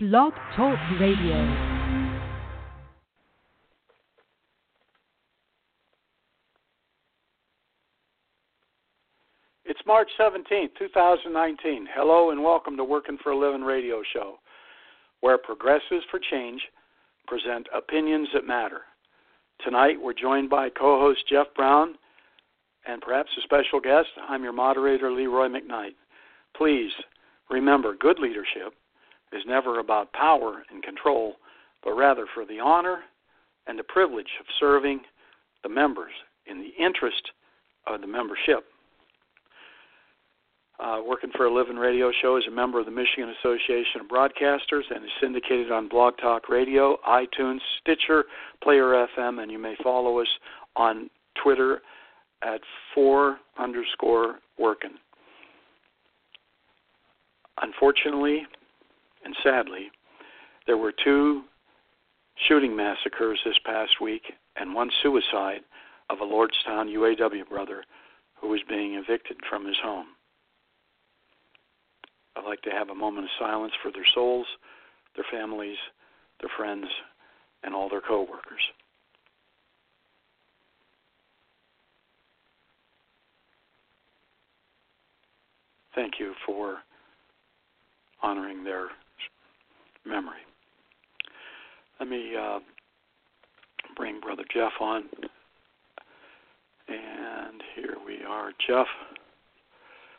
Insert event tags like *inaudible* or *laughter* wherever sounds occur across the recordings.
Blog Talk Radio. It's March 17th, 2019. Hello and welcome to Working for a Living radio show, where progressives for change present opinions that matter. Tonight we're joined by co host Jeff Brown and perhaps a special guest. I'm your moderator, Leroy McKnight. Please remember good leadership is never about power and control, but rather for the honor and the privilege of serving the members in the interest of the membership. Uh, working for a Living radio show is a member of the Michigan Association of Broadcasters and is syndicated on Blog Talk Radio, iTunes, Stitcher, Player FM, and you may follow us on Twitter at four underscore working. Unfortunately and sadly, there were two shooting massacres this past week and one suicide of a Lordstown UAW brother who was being evicted from his home. I'd like to have a moment of silence for their souls, their families, their friends, and all their coworkers. Thank you for honoring their memory. Let me uh, bring Brother Jeff on. And here we are. Jeff,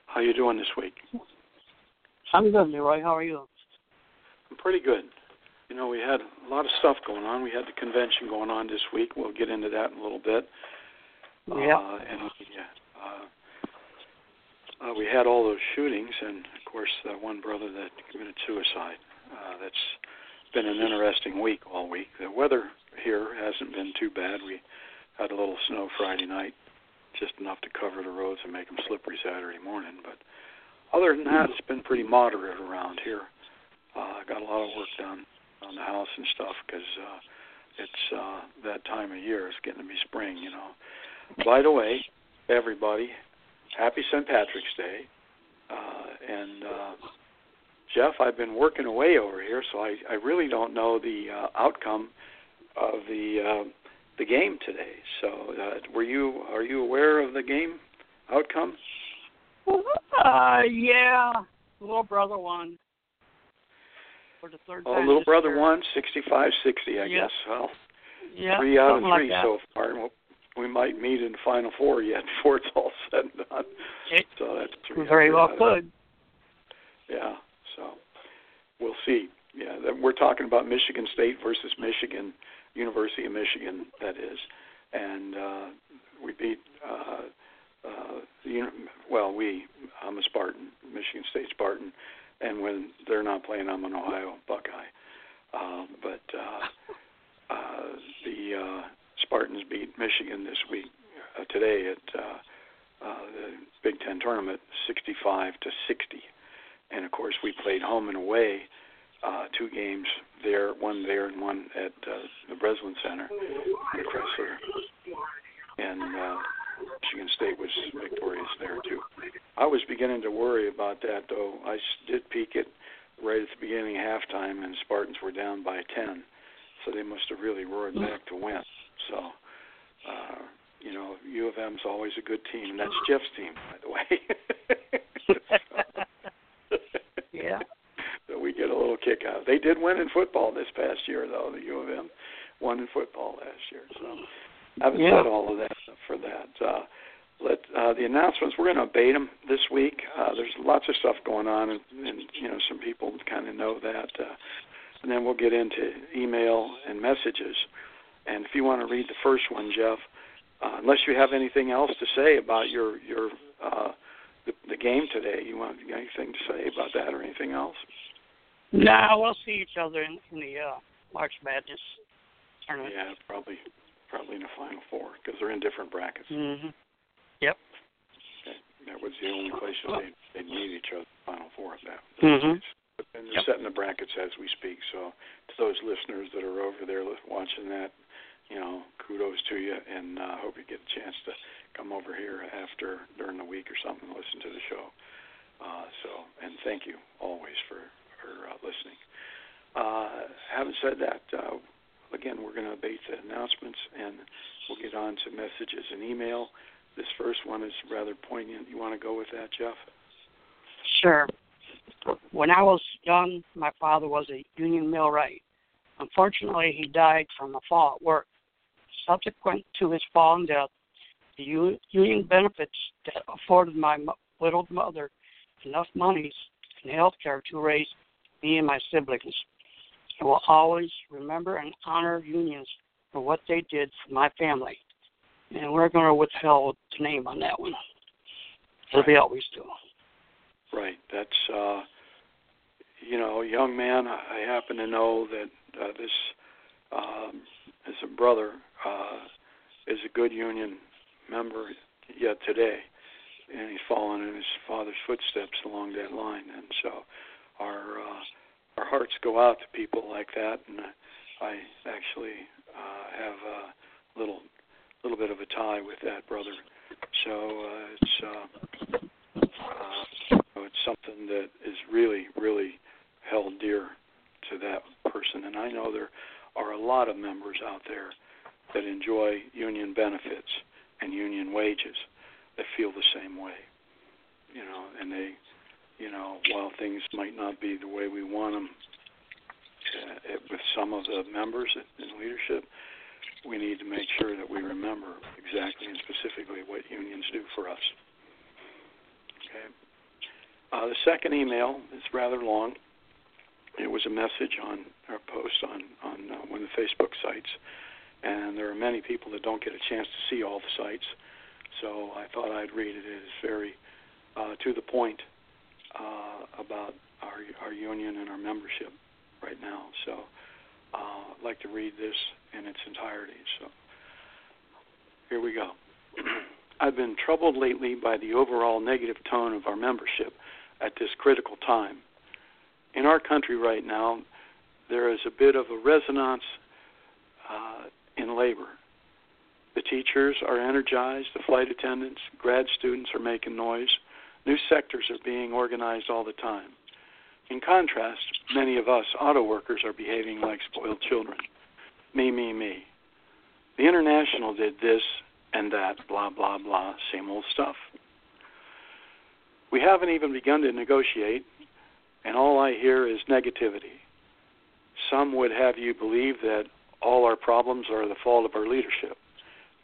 how you doing this week? I'm good, Leroy. How are you? I'm pretty good. You know, we had a lot of stuff going on. We had the convention going on this week. We'll get into that in a little bit. Yeah. Uh, and we, uh, uh, we had all those shootings, and of course, that one brother that committed suicide. Uh, that's been an interesting week all week. The weather here hasn't been too bad. We had a little snow Friday night, just enough to cover the roads and make them slippery Saturday morning. But other than that, it's been pretty moderate around here. Uh, got a lot of work done on the house and stuff because uh, it's uh, that time of year. It's getting to be spring, you know. By the way, everybody, happy St. Patrick's Day. Uh, and uh, Jeff, I've been working away over here, so I, I really don't know the uh, outcome of the uh, the game today. So, uh, were you are you aware of the game outcome? Uh, yeah. Little brother won. For the third Oh, little brother year. won, sixty-five sixty, I Yeah. guess. Well, Yeah, three out of something like three so far. we'll- We might meet in the final four yet *laughs* before it's all said and done. It So that's three. very well could. Yeah. So we'll see. Yeah, we're talking about Michigan State versus Michigan, University of Michigan, that is, and uh, we beat. Uh, uh, the well, we. I'm a Spartan, Michigan State Spartan, and when they're not playing, I'm an Ohio Buckeye. Uh, but uh, *laughs* uh, the uh, Spartans beat Michigan this week uh, today at uh, uh, the Big Ten tournament, 65 to 60 and of course we played home and away uh, two games there, one there and one at uh, the Breslin Center, the Crisler, and uh, Michigan State was victorious there too. I was beginning to worry about that though. I did peek it right at the beginning of halftime, and Spartans were down by ten, so they must have really roared back to win. So. Uh, you know, U of M's always a good team. That's Jeff's team, by the way. *laughs* Yeah. that we get a little kick out. They did win in football this past year, though. The U of M won in football last year. So I haven't Yeah. said all of that for that. Uh, let uh, the announcements. We're going to abate them this week. Uh, there's lots of stuff going on, and, and you know some people kind of know that. Uh, and then we'll get into email and messages. And if you want to read the first one, Jeff, uh, unless you have anything else to say about your your uh, the, the game today, you want anything to say about that or anything else? Nah, we'll see each other in, in the uh, March Madness tournament. Yeah, probably probably in the final four because they're in different brackets. hmm Yep. That was the only place that they they meet each other. Final four of that. Mhm. And they're Yep. setting the brackets as we speak. So to those listeners that are over there watching that, you know, kudos to you, and uh, hope you get a chance to come over here after during the week or something and listen to the show. Uh, so and thank you always for for uh, listening. having said that, uh, again, we're going to abate the announcements and we'll get on to messages and email. This first one is rather poignant. You want to go with that, Jeff? Sure. When I was young, my father was a union millwright. Unfortunately, he died from a fall at work. Subsequent to his fall and death, the union benefits that afforded my widowed mother enough monies and health care to raise me and my siblings. I will always remember and honor unions for what they did for my family. And we're going to withhold the name on that one, as we always do. Right. That's, uh, you know, young man, I happen to know that uh, this um, is a brother, uh, is a good union member yet today. And he's following in his father's footsteps along that line. And so our uh, our hearts go out to people like that, and I actually uh, have a little little bit of a tie with that brother. So uh, it's uh, uh, it's something that is really really held dear to that person, and I know there are a lot of members out there that enjoy union benefits and union wages that feel the same way. You know, and they you know, while things might not be the way we want them uh, with some of the members in leadership, we need to make sure that we remember exactly and specifically what unions do for us. Okay. Uh, the second email is rather long. It was a message on our post on on uh, one of the Facebook sites, and there are many people that don't get a chance to see all the sites, so I thought I'd read it. It is very uh, to the point uh, about our our union and our membership right now. So uh, I'd like to read this in its entirety. So here we go. *clears throat* I've been troubled lately by the overall negative tone of our membership at this critical time. In our country right now, there is a bit of a resonance uh, in labor. The teachers are energized, the flight attendants, grad students are making noise. New sectors are being organized all the time. In contrast, many of us auto workers are behaving like spoiled children. Me, me, me. The International did this and that, blah, blah, blah, same old stuff. We haven't even begun to negotiate, and all I hear is negativity. Some would have you believe that all our problems are the fault of our leadership,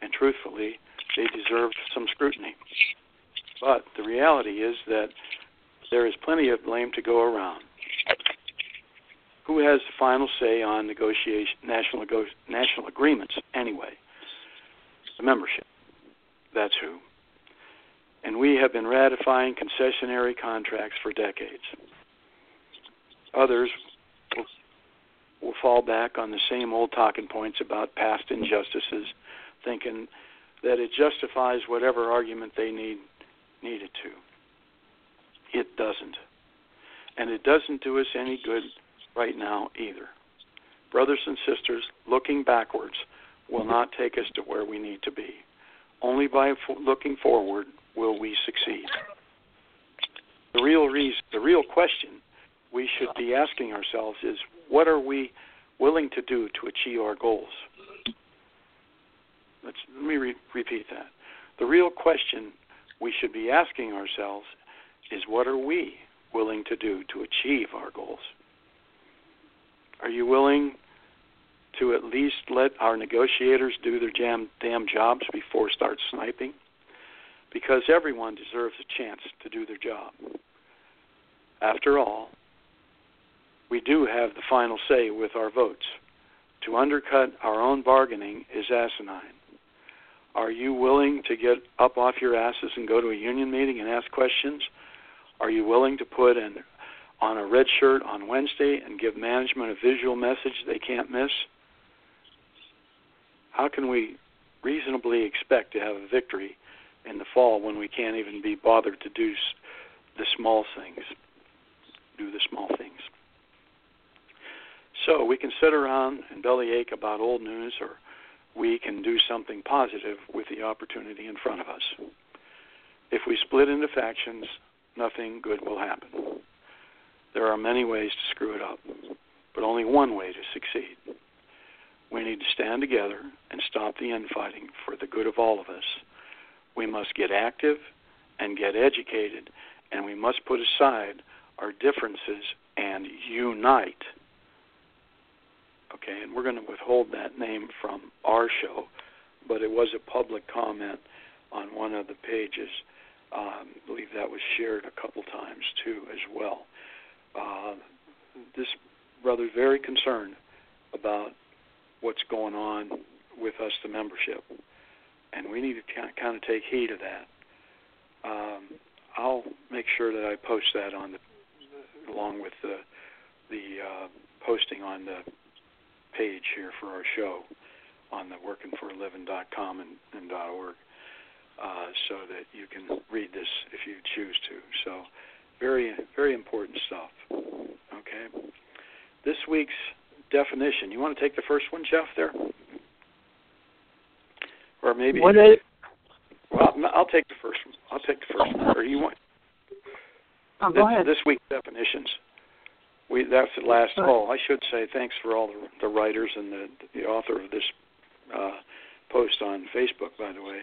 and truthfully, they deserve some scrutiny. But the reality is that there is plenty of blame to go around. Who has the final say on negotiation, national national agreements anyway? The membership. That's who. And we have been ratifying concessionary contracts for decades. Others will, will fall back on the same old talking points about past injustices, thinking that it justifies whatever argument they need needed to. It doesn't. And it doesn't do us any good right now either. Brothers and sisters, looking backwards will not take us to where we need to be. Only by looking forward will we succeed. The real reason, the real question we should be asking ourselves is what are we willing to do to achieve our goals? Let's, let me re- repeat that. The real question we should be asking ourselves is what are we willing to do to achieve our goals? Are you willing to at least let our negotiators do their jam, damn jobs before start sniping? Because everyone deserves a chance to do their job. After all, we do have the final say with our votes. To undercut our own bargaining is asinine. Are you willing to get up off your asses and go to a union meeting and ask questions? Are you willing to put an, on a red shirt on Wednesday and give management a visual message they can't miss? How can we reasonably expect to have a victory in the fall when we can't even be bothered to do the small things? Do the small things. So we can sit around and bellyache about old news or we can do something positive with the opportunity in front of us. If we split into factions, nothing good will happen. There are many ways to screw it up. but only one way to succeed. We need to stand together and stop the infighting for the good of all of us. We must get active and get educated, and we must put aside our differences and unite. Okay, and we're going to withhold that name from our show, but it was a public comment on one of the pages. Um, I believe that was shared a couple times too, as well. Uh, this brother's very concerned about what's going on with us, the membership, and we need to kind of take heed of that. Um, I'll make sure that I post that on the along with the the uh, posting on the page here for our show on the workingforaliving.com and, and .org, uh, so that you can read this if you choose to. So, very very important stuff. Okay, this week's definition. You want to take the first one, Jeff? There, or maybe what is? Well, I'll take the first one. I'll take the first one. Or you want? Oh, this, go ahead. This week's definitions. We that's the last. Oh, I should say thanks for all the, the writers and the the author of this uh, post on Facebook, by the way,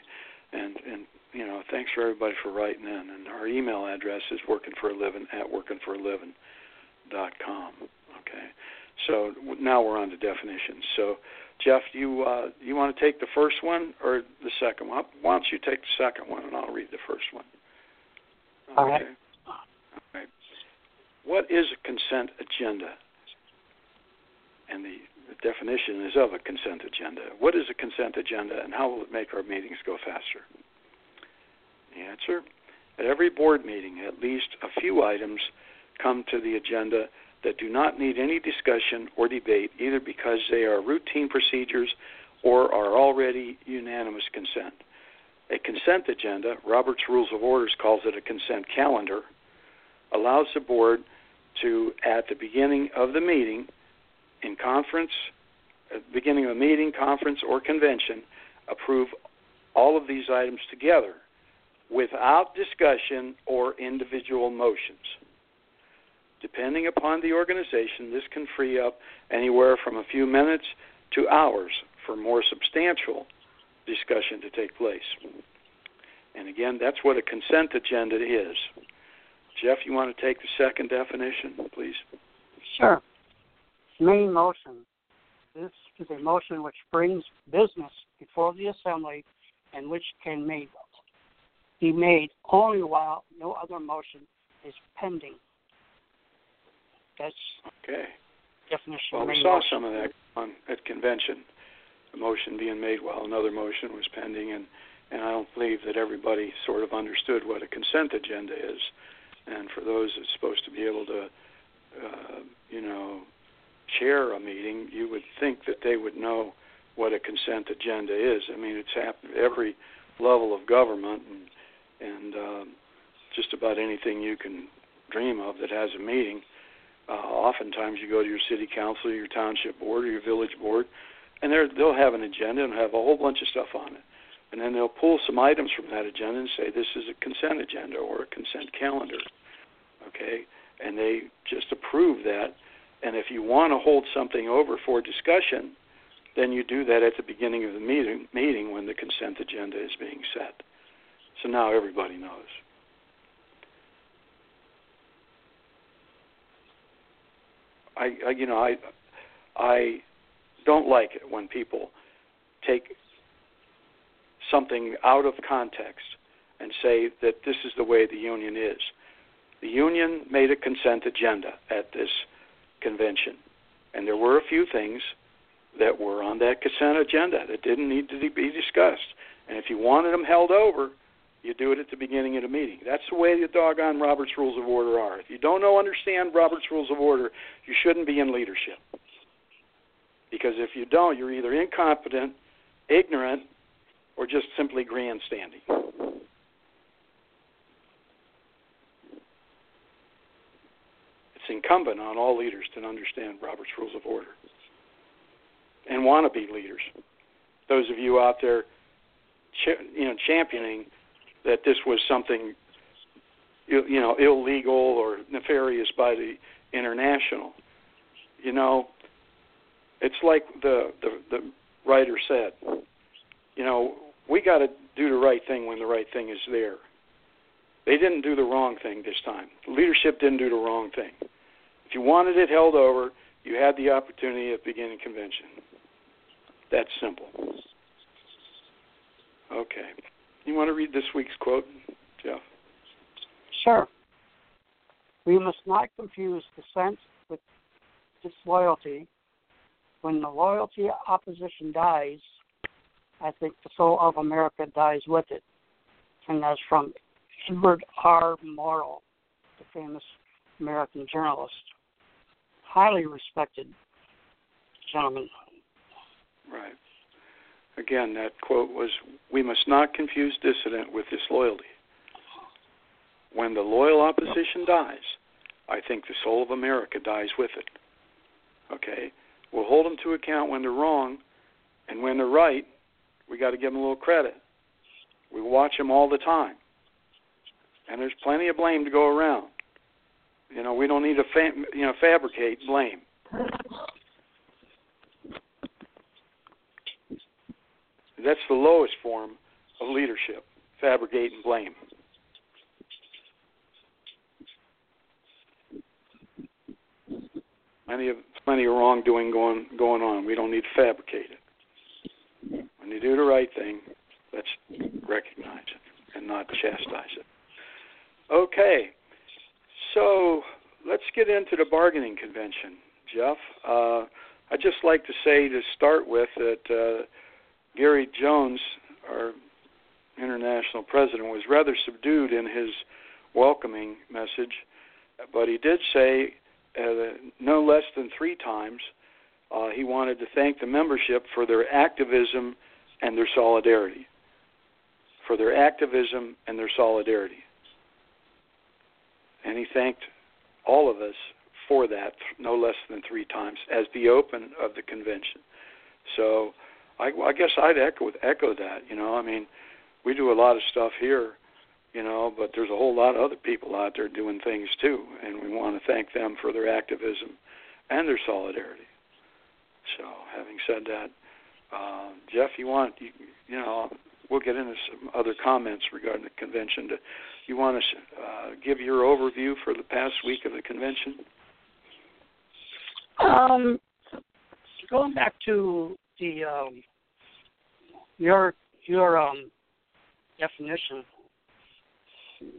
and and you know thanks for everybody for writing in. And our email address is working for a living at workingforaliving dot com. Okay, so now we're on to definitions. So Jeff, you uh, you want to take the first one or the second one? Why don't you take the second one and I'll read the first one. Okay. All right. What is a consent agenda? And the, the definition is of a consent agenda. What is a consent agenda and how will it make our meetings go faster? The answer at every board meeting, at least a few items come to the agenda that do not need any discussion or debate, either because they are routine procedures or are already unanimous consent. A consent agenda, Robert's Rules of Orders calls it a consent calendar, allows the board to, at the beginning of the meeting, in conference, beginning of a meeting, conference, or convention, approve all of these items together without discussion or individual motions. Depending upon the organization, this can free up anywhere from a few minutes to hours for more substantial discussion to take place. And again, that's what a consent agenda is. Jeff, you want to take the second definition, please? Sure. Main motion. This is a motion which brings business before the assembly and which can made, be made only while no other motion is pending. That's okay. Definition. Well, we saw some of that on at convention. A motion being made while another motion was pending, and and I don't believe that everybody sort of understood what a consent agenda is. And for those that's supposed to be able to, uh, you know, chair a meeting, you would think that they would know what a consent agenda is. I mean, it's happened every level of government, and and uh, just about anything you can dream of that has a meeting uh, oftentimes, you go to your city council, your township board, or your village board, and they'll have an agenda and have a whole bunch of stuff on it. And then they'll pull some items from that agenda and say this is a consent agenda or a consent calendar. Okay? And they just approve that. And if you want to hold something over for discussion, then you do that at the beginning of the meeting, meeting when the consent agenda is being set. So now everybody knows. I, I you know I I don't like it when people take something out of context and say that this is the way the union is. The union made a consent agenda at this convention, and there were a few things that were on that consent agenda that didn't need to be discussed. And if you wanted them held over, you do it at the beginning of the meeting. That's the way the doggone Robert's Rules of Order are. If you don't know understand Robert's Rules of Order, you shouldn't be in leadership. Because if you don't, you're either incompetent, ignorant, or just simply grandstanding. It's incumbent on all leaders to understand Robert's Rules of Order and want to be leaders. Those of you out there, you know, championing that this was something you know illegal or nefarious by the international. you know, it's like the the, the writer said. You know, we got to do the right thing when the right thing is there. They didn't do the wrong thing this time. Leadership didn't do the wrong thing. If you wanted it held over, you had the opportunity at the beginning convention. That's simple. Okay. You want to read this week's quote, Jeff? Sure. We must not confuse dissent with disloyalty. When the loyalty opposition dies, I think the soul of America dies with it. And that's from Edward R. Murrow, the famous American journalist. Highly respected gentleman. Right. Again, that quote was We must not confuse dissident with disloyalty. When the loyal opposition dies, I think the soul of America dies with it. Okay? We'll hold them to account when they're wrong, and when they're right, we got to give them a little credit. We watch them all the time, and there's plenty of blame to go around. You know, we don't need to fa- you know fabricate blame. That's the lowest form of leadership: fabricate and blame. Plenty of plenty of wrongdoing going going on. We don't need to fabricate it. When you do the right thing, let's recognize it and not chastise it. Okay, so let's get into the bargaining convention, Jeff. Uh, I'd just like to say to start with that uh, Gary Jones, our international president, was rather subdued in his welcoming message, but he did say uh, no less than three times uh, he wanted to thank the membership for their activism and their solidarity. For their activism and their solidarity. And he thanked all of us for that no less than three times as the open of the convention. So I, I guess I'd echo echo that. You know, I mean, we do a lot of stuff here, you know, but there's a whole lot of other people out there doing things too, and we want to thank them for their activism and their solidarity. So, having said that, uh, Jeff, you want you, you know we'll get into some other comments regarding the convention. Do you want to uh, give your overview for the past week of the convention? Um, going back to the um, your your um, definition, it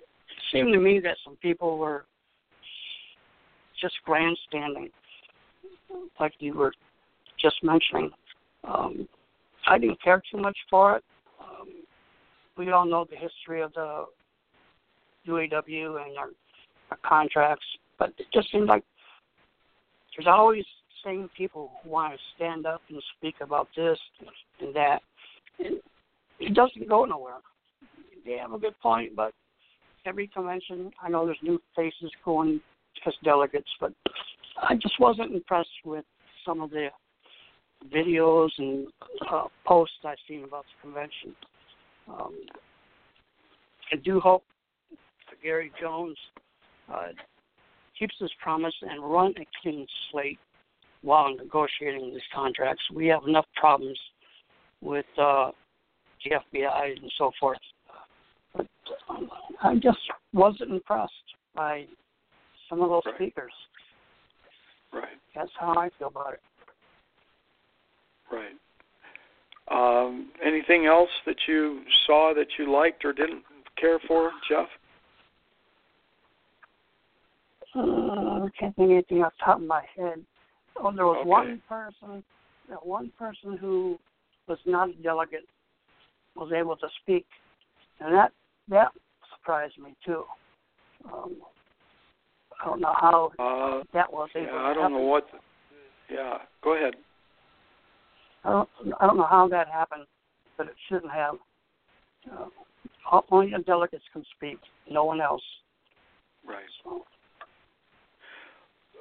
seemed to me that some people were just grandstanding, like you were just mentioning. Um, I didn't care too much for it. Um, we all know the history of the UAW and our, our contracts, but it just seems like there's always the same people who want to stand up and speak about this and that. And it doesn't go nowhere. They have a good point, but every convention, I know there's new faces going as delegates, but I just wasn't impressed with some of the videos and uh, posts I've seen about the convention. Um, I do hope Gary Jones uh, keeps his promise and run a clean slate while negotiating these contracts. We have enough problems with uh, the FBI and so forth. But um, I just wasn't impressed by some of those right. speakers. Right. That's how I feel about it. Right. Um, anything else that you saw that you liked or didn't care for, Jeff? Uh, I can't think of anything off the top of my head. Oh, there was Okay. one person, that one person who was not a delegate was able to speak, and that that surprised me too. Um, I don't know how Uh, that was able yeah, to I don't happen. know what. Yeah, go ahead. I don't, I don't know how that happened, but it shouldn't have. Uh, only the delegates can speak, no one else. Right. So,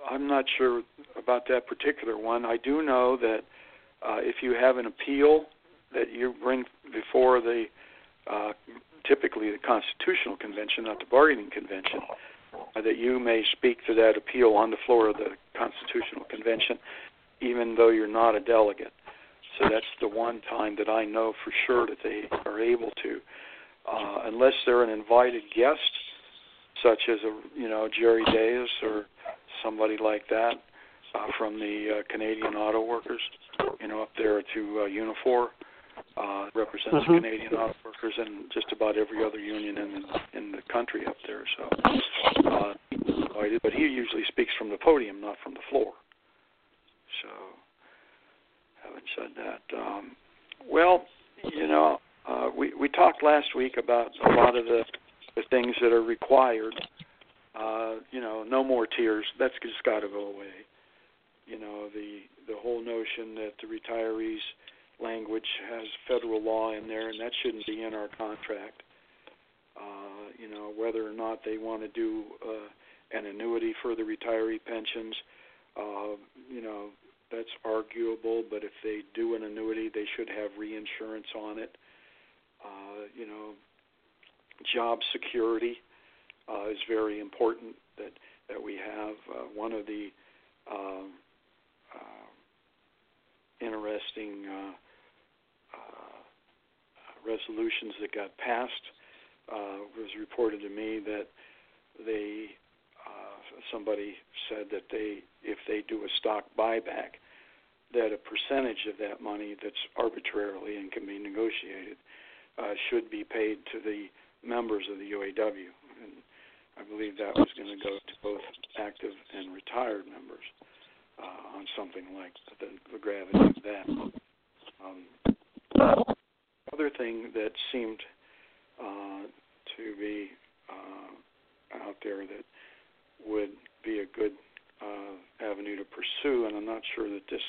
I'm not sure about that particular one. I do know that uh, if you have an appeal that you bring before the uh, typically the Constitutional Convention, not the bargaining convention, that you may speak to that appeal on the floor of the Constitutional Convention, even though you're not a delegate. So that's the one time that I know for sure that they are able to, uh, unless they're an invited guest, such as a you know Jerry Dias or somebody like that uh, from the uh, Canadian Auto Workers, you know, up there to uh, Unifor, uh, represents Mhm. Canadian Auto Workers and just about every other union in the, in the country up there. So, uh, but he usually speaks from the podium, not from the floor. So, having said that, um, well, you know, uh, we we talked last week about a lot of the the things that are required. Uh, you know, no more tiers. That's just got to go away. You know, the the whole notion that the retirees language has federal law in there, and that shouldn't be in our contract. Uh, you know, whether or not they want to do uh, an annuity for the retiree pensions, uh, you know, that's arguable. But if they do an annuity, they should have reinsurance on it. Uh, you know, job security uh, is very important that that we have. Uh, one of the um, uh, interesting uh, uh, resolutions that got passed uh, was reported to me that they uh, somebody said that they if they do a stock buyback that a percentage of that money that's arbitrarily and can be negotiated uh, should be paid to the members of the UAW, and I believe that was going to go to both active and retired members uh, on something like the, the gravity of that. Um, other thing that seemed uh, to be uh, out there that would be a good uh, avenue to pursue, and I'm not sure that this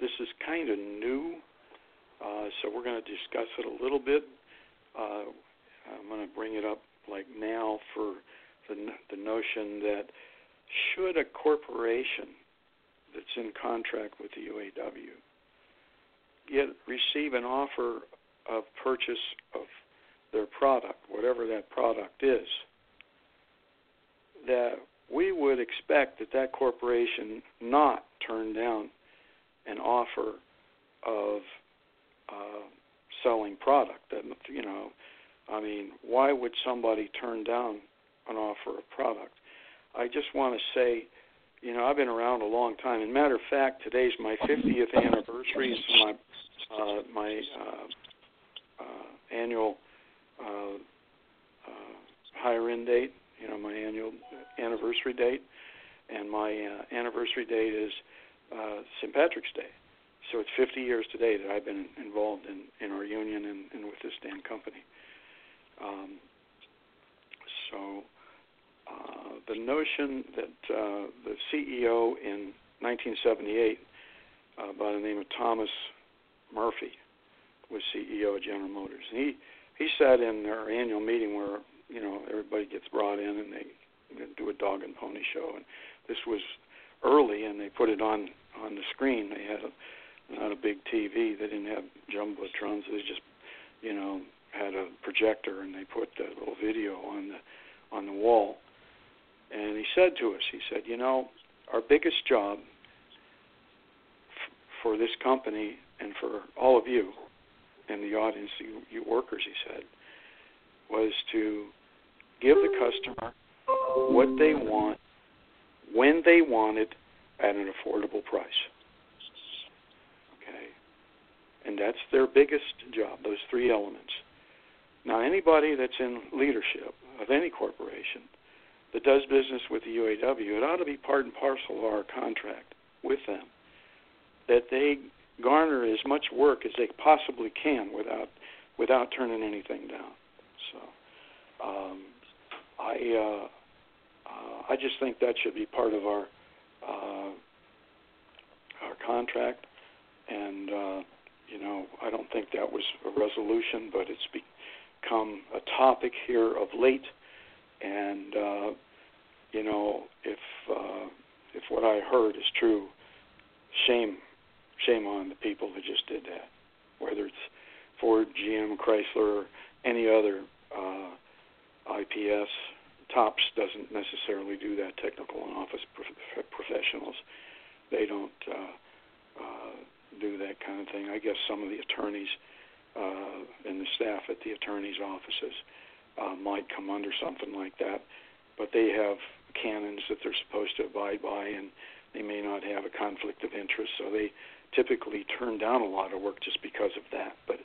this is kind of new, uh, so we're going to discuss it a little bit. Uh, I'm going to bring it up like now for the the notion that should a corporation that's in contract with the UAW get receive an offer of purchase of their product, whatever that product is, that we would expect that that corporation not turn down an offer of uh, selling product. That you know, I mean, why would somebody turn down an offer of product? I just want to say, you know, I've been around a long time. And matter of fact, today's my 50th anniversary. It's my uh, my uh, uh, annual uh, uh, higher end date. You know, my annual anniversary date, and my uh, anniversary date is uh, St. Patrick's Day. So it's 50 years today that I've been involved in, in our union and, and with this damn company. Um, so uh, the notion that uh, the CEO in 1978, uh, by the name of Thomas Murphy, was CEO of General Motors. And he he sat in our annual meeting where you know everybody gets brought in and they do a dog and pony show. And this was early, and they put it on on the screen. They had a not a big TV. They didn't have jumbotrons. They just you know had a projector and they put the little video on the on the wall. And he said to us, he said, you know, our biggest job f- for this company and for all of you in the audience, you, you workers, he said, was to give the customer what they want, when they want it, at an affordable price. Okay? And that's their biggest job, those three elements. Now, anybody that's in leadership of any corporation that does business with the UAW, it ought to be part and parcel of our contract with them that they garner as much work as they possibly can without without turning anything down. So, um, I uh, uh, I just think that should be part of our uh, our contract, and uh, you know I don't think that was a resolution, but it's become a topic here of late, and uh, you know if uh, if what I heard is true, shame shame on the people that just did that, whether it's Ford, GM, Chrysler, or any other uh, IPS TOPS doesn't necessarily do that. Technical and office prof- professionals, they don't uh, uh, do that kind of thing. I guess some of the attorneys uh, and the staff at the attorneys' offices uh, might come under something like that, but they have canons that they're supposed to abide by, and they may not have a conflict of interest, so they typically turn down a lot of work just because of that. But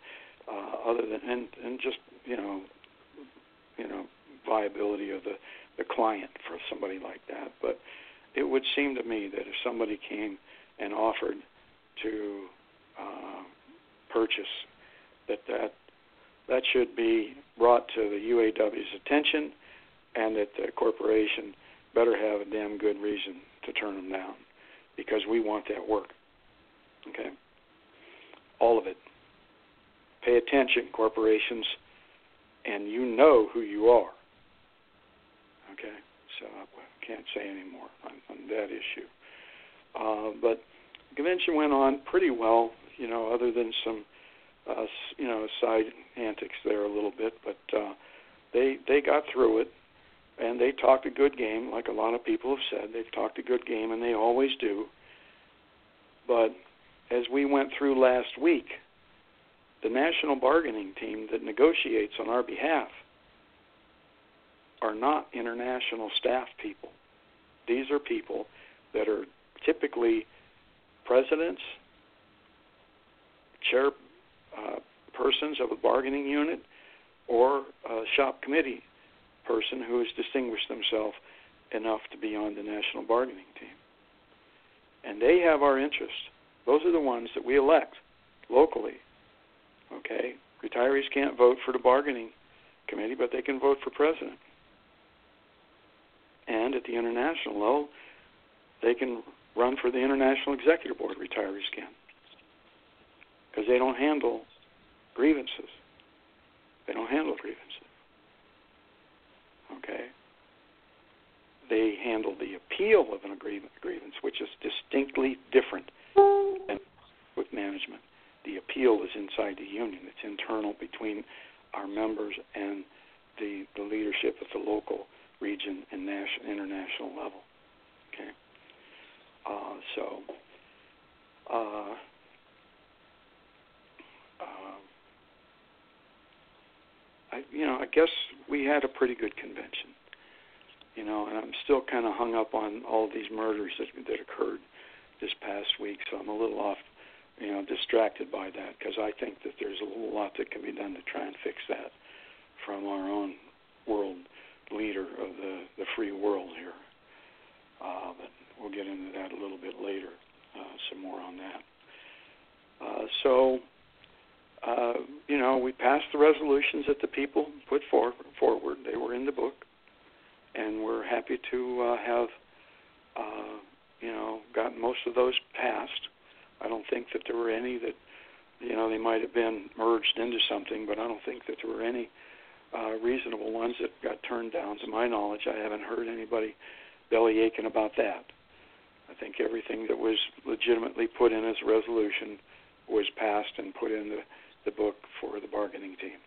uh, other than and and just you know, you know, viability of the the client for somebody like that. But it would seem to me that if somebody came and offered to uh, purchase, that that that should be brought to the UAW's attention, and that the corporation better have a damn good reason to turn them down, because we want that work. Okay, all of it. Pay attention, corporations, and you know who you are. Okay, so I can't say any more on, on that issue. Uh, but convention went on pretty well, you know, other than some, uh, you know, side antics there a little bit. But uh, they they got through it, and they talked a good game, like a lot of people have said. They've talked a good game, and they always do. But as we went through last week, the national bargaining team that negotiates on our behalf are not international staff people. These are people that are typically presidents, chair uh, persons of a bargaining unit, or a shop committee person who has distinguished themselves enough to be on the national bargaining team. And they have our interest. Those are the ones that we elect locally. Okay? Retirees can't vote for the bargaining committee, but they can vote for president. And at the international level, they can run for the International Executive Board, retirees can. Because they don't handle grievances. They don't handle grievances. Okay? They handle the appeal of an agreement, grievance, which is distinctly different than with management. The appeal is inside the union. It's internal between our members and the, the leadership at the local, region, and national, international level. Okay? Uh, so, uh, uh, I, you know, I guess we had a pretty good convention. You know, and I'm still kind of hung up on all these murders that that occurred this past week, so I'm a little off, you know, distracted by that because I think that there's a lot that can be done to try and fix that from our own world leader of the the free world here. Uh, but we'll get into that a little bit later, uh, some more on that. Uh, so, uh, you know, we passed the resolutions that the people put for, forward. They were in the book, and we're happy to uh, have, uh, you know, gotten most of those passed. I don't think that there were any that, you know, they might have been merged into something, but I don't think that there were any uh, reasonable ones that got turned down. To my knowledge, I haven't heard anybody belly aching about that. I think everything that was legitimately put in as a resolution was passed and put in the, the book for the bargaining team.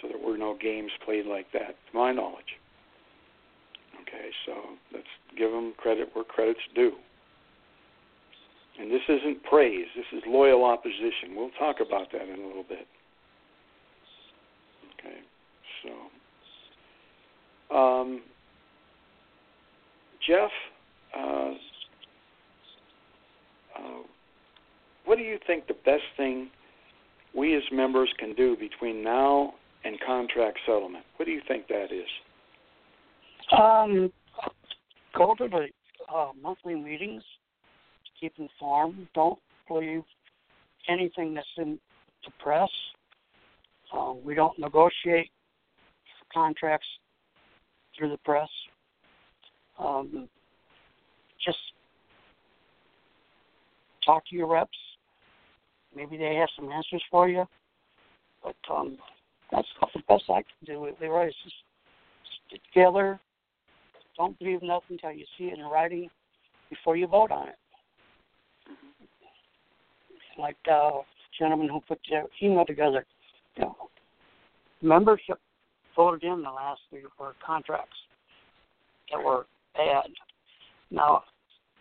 So there were no games played like that, to my knowledge. Okay, so let's give them credit where credit's due. And this isn't praise, this is loyal opposition. We'll talk about that in a little bit. So. Um, Jeff, uh, uh, what do you think the best thing we as members can do between now and contract settlement? What do you think that is? Um, go to the uh, monthly meetings. Keep informed. Don't believe anything that's in the press. Um, we don't negotiate contracts through the press. Um, just talk to your reps. Maybe they have some answers for you. But um, that's about the best I can do. Leroy is just get together. Don't believe nothing until you see it in writing before you vote on it. Like the gentleman who put the email together, you know, membership voted in the last three or four contracts that were bad. Now,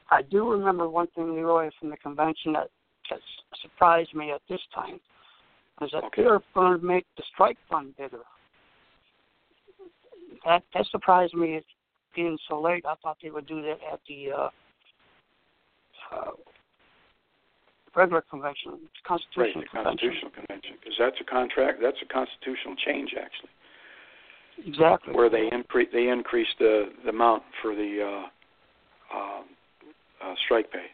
I do remember one thing, Leroy, from the convention that, that surprised me at this time was that okay. they were going to make the strike fund bigger. That that surprised me being so late. I thought they would do that at the uh, uh, regular convention, constitutional right, the convention. constitutional convention, because that's a contract. That's a constitutional change, actually. Exactly. Where they increase they increase the the amount for the uh, uh, uh, strike pay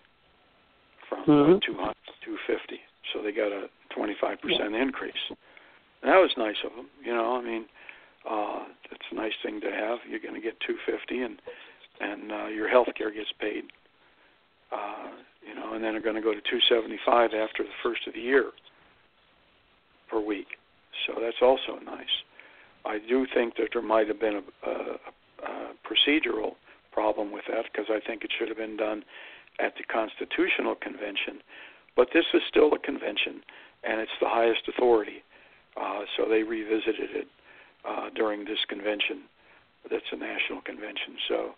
from Mhm. 200 to 250. So they got a 25 percent increase. And that was nice of them. You know, I mean, uh, it's a nice thing to have. You're going to get 250, and and uh, your health care gets paid. Uh, you know, and then they're going to go to 275 after the first of the year per week. So that's also nice. I do think that there might have been a, a, a procedural problem with that because I think it should have been done at the Constitutional Convention. But this is still a convention, and it's the highest authority. Uh, so they revisited it uh, during this convention. That's a national convention. So,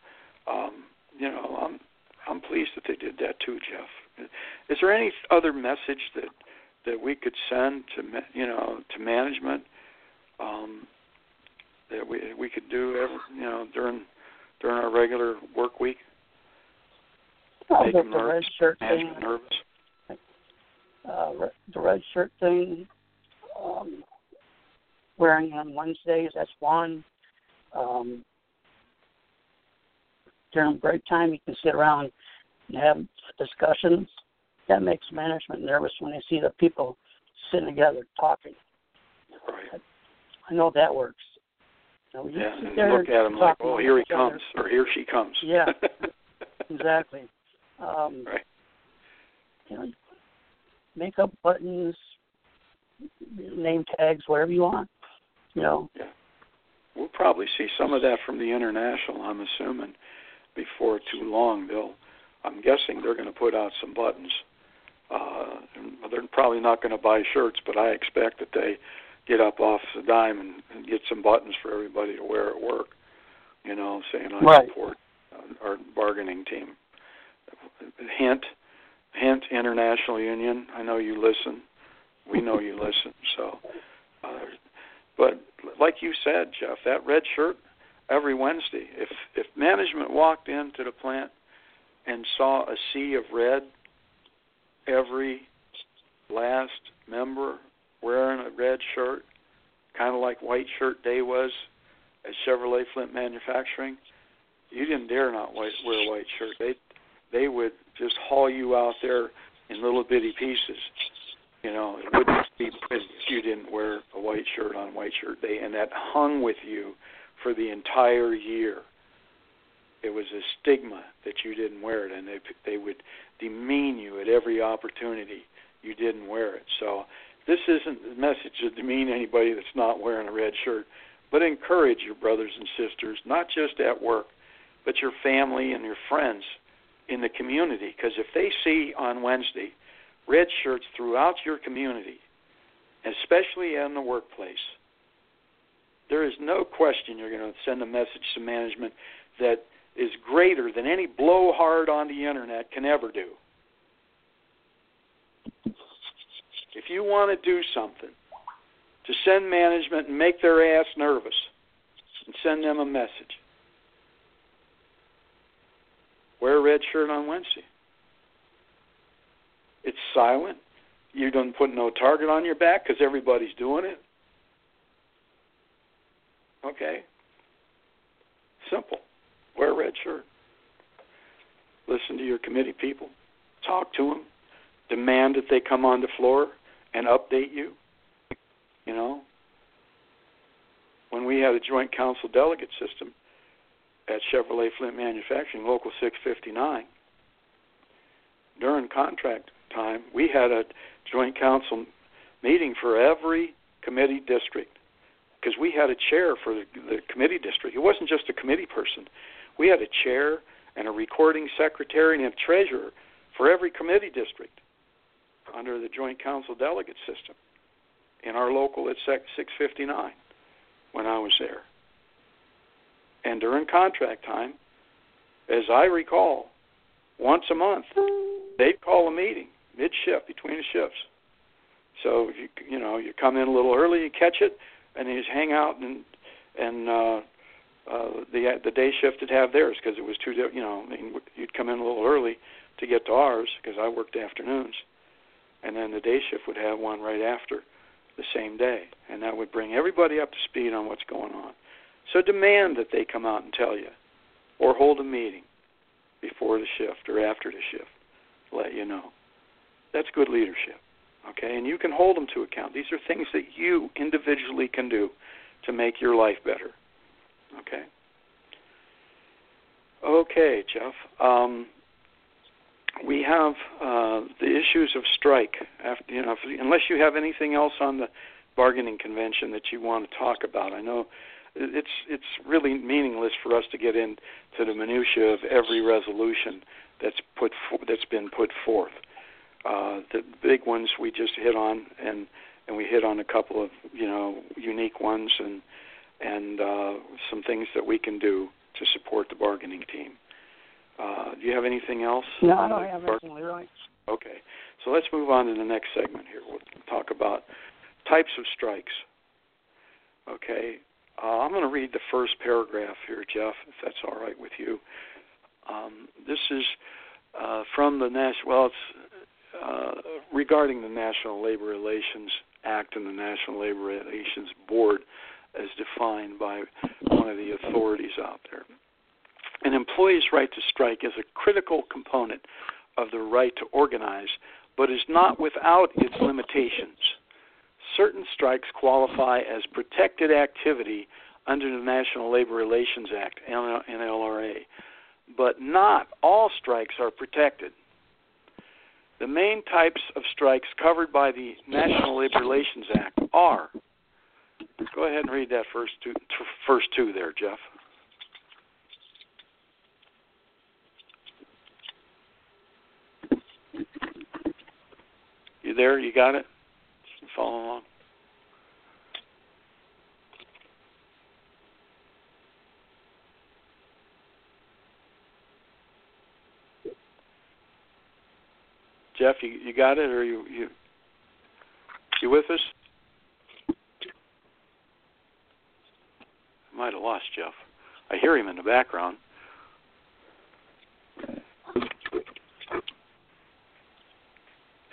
um, you know, I'm I'm pleased that they did that too, Jeff. Is there any other message that that we could send to you know to management um, that we we could do every, you know during during our regular work week? Oh, Make the, them the red shirt thing, management nervous. uh, the red shirt thing, um, wearing on Wednesdays. That's one. Um, during break time, you can sit around and have discussions. That makes management nervous when they see the people sitting together talking. Right. I know that works. You Yeah, and look at him like, oh, here he other. comes, or here she comes. Yeah. *laughs* Exactly. Um, Right. You know, make up buttons, name tags, whatever you want. You know. Yeah. We'll probably see some of that from the international. I'm assuming before too long. They'll. I'm guessing they're going to put out some buttons. Uh, they're probably not going to buy shirts, but I expect that they get up off the dime and, and get some buttons for everybody to wear at work. You know, saying I Right. support uh, our bargaining team. Hint, hint, International Union. I know you listen. We know you *laughs* listen. So, uh, but like you said, Jeff, that red shirt every Wednesday. If if management walked into the plant and saw a sea of red, every last member wearing a red shirt, kind of like White Shirt Day was at Chevrolet Flint Manufacturing, you didn't dare not wear a white shirt. They they would just haul you out there in little bitty pieces. You know, it wouldn't be good if you didn't wear a white shirt on White Shirt Day, and that hung with you for the entire year. It was a stigma that you didn't wear it, and they they would demean you at every opportunity you didn't wear it. So this isn't a message to demean anybody that's not wearing a red shirt, but encourage your brothers and sisters, not just at work, but your family and your friends in the community. Because if they see on Wednesday red shirts throughout your community, especially in the workplace, there is no question you're going to send a message to management that is greater than any blowhard on the internet can ever do. If you want to do something to send management and make their ass nervous and send them a message, wear a red shirt on Wednesday. It's silent. You don't put no target on your back because everybody's doing it. Okay. Simple. Wear a red shirt. Listen to your committee people. Talk to them. Demand that they come on the floor and update you. You know, when we had a joint council delegate system at Chevrolet Flint Manufacturing, Local 659, during contract time, we had a joint council meeting for every committee district because we had a chair for the, the committee district. It wasn't just a committee person. We had a chair and a recording secretary and a treasurer for every committee district under the joint council delegate system in our local at 659 when I was there. And during contract time, as I recall, once a month they'd call a meeting mid shift between the shifts. So you you know you come in a little early, you catch it, and you just hang out and and uh, uh, the the day shift would have theirs because it was too you know I mean you'd come in a little early to get to ours because I worked afternoons, and then the day shift would have one right after the same day, and that would bring everybody up to speed on what's going on. So demand that they come out and tell you, or hold a meeting before the shift or after the shift, let you know. That's good leadership. Okay, and you can hold them to account. These are things that you individually can do to make your life better. Okay. Okay, Jeff. Um, we have uh, the issues of strike. After, you know, if, unless you have anything else on the bargaining convention that you want to talk about, I know it's it's really meaningless for us to get into the minutia of every resolution that's put for, that's been put forth. Uh, the big ones we just hit on, and and we hit on a couple of you know unique ones, and and uh, some things that we can do to support the bargaining team. Uh, do you have anything else? No, I don't have anything, Leroy. Okay, so let's move on to the next segment here. We'll talk about types of strikes. Okay, uh, I'm going to read the first paragraph here, Jeff, if that's all right with you. Um, this is uh, from the national. Well, it's uh, regarding the National Labor Relations Act and the National Labor Relations Board, as defined by one of the authorities out there. An employee's right to strike is a critical component of the right to organize, but is not without its limitations. Certain strikes qualify as protected activity under the National Labor Relations Act, NLRA, but not all strikes are protected. The main types of strikes covered by the National Labor Relations Act are. Go ahead and read that first two, first two there, Jeff. There? You got it? Follow along. Jeff, you you got it, or you you you with us? I might have lost Jeff. I hear him in the background.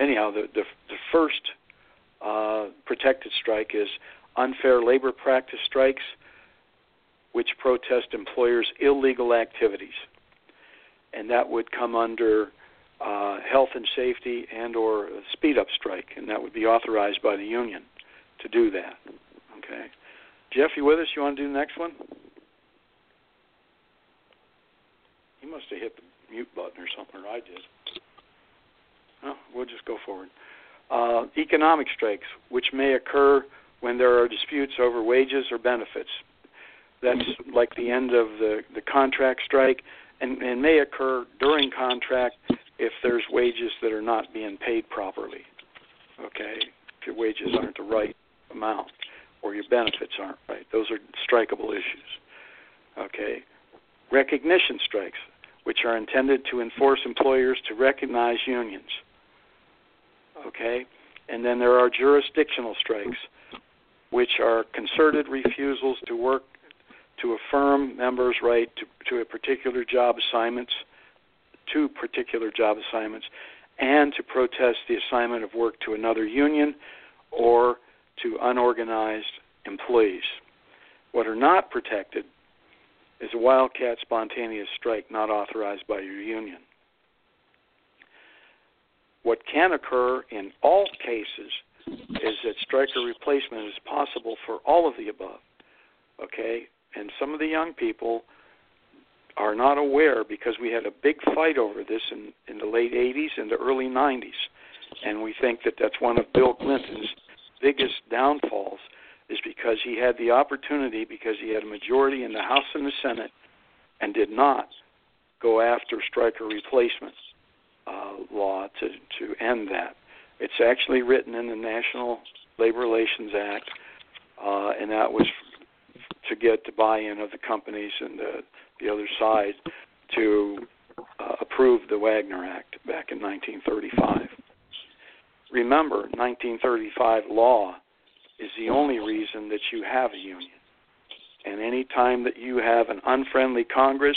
Anyhow, the the, the first uh, protected strike is unfair labor practice strikes, which protest employers' illegal activities, and that would come under uh, health and safety and or speed up strike, and that would be authorized by the union to do that. Okay, Jeff, you with us? You want to do the next one? He must have hit the mute button or something, or I did. No, we'll just go forward. Uh, economic strikes, which may occur when there are disputes over wages or benefits. That's like the end of the, the contract strike, and, and may occur during contract if there's wages that are not being paid properly. Okay, if your wages aren't the right amount or your benefits aren't right, those are strikeable issues. Okay, recognition strikes, which are intended to enforce employers to recognize unions. Okay, and then there are jurisdictional strikes, which are concerted refusals to work to affirm members' right to, to a particular job assignments to particular job assignments and to protest the assignment of work to another union or to unorganized employees. What are not protected is a wildcat spontaneous strike not authorized by your union. What can occur in all cases is that striker replacement is possible for all of the above. Okay? And some of the young people are not aware because we had a big fight over this in, in the late 80s and the early 90s. And we think that that's one of Bill Clinton's biggest downfalls is because he had the opportunity because he had a majority in the House and the Senate and did not go after striker replacement uh, law to, to end that. It's actually written in the National Labor Relations Act, uh, and that was to get the buy-in of the companies and the the other side to uh, approve the Wagner Act back in 1935. Remember, 1935 law is the only reason that you have a union. And any time that you have an unfriendly Congress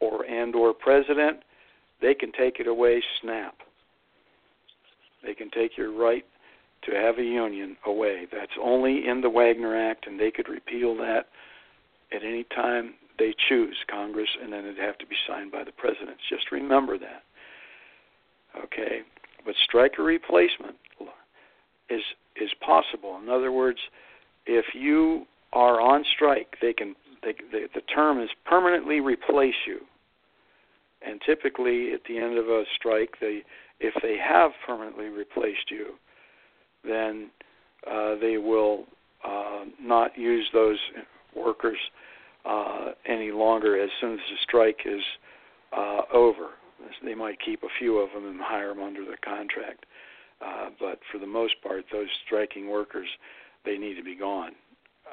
or and or president, they can take it away snap. They can take your right to have a union away. That's only in the Wagner Act, and they could repeal that at any time they choose, Congress, and then it'd have to be signed by the president. Just remember that. Okay? But striker replacement is is possible. In other words, if you are on strike, they can they, they, the term is permanently replace you. And typically, at the end of a strike, they if they have permanently replaced you, then uh, they will uh, not use those workers uh, any longer as soon as the strike is uh, over. They might keep a few of them and hire them under the contract, uh, but for the most part, those striking workers they need to be gone.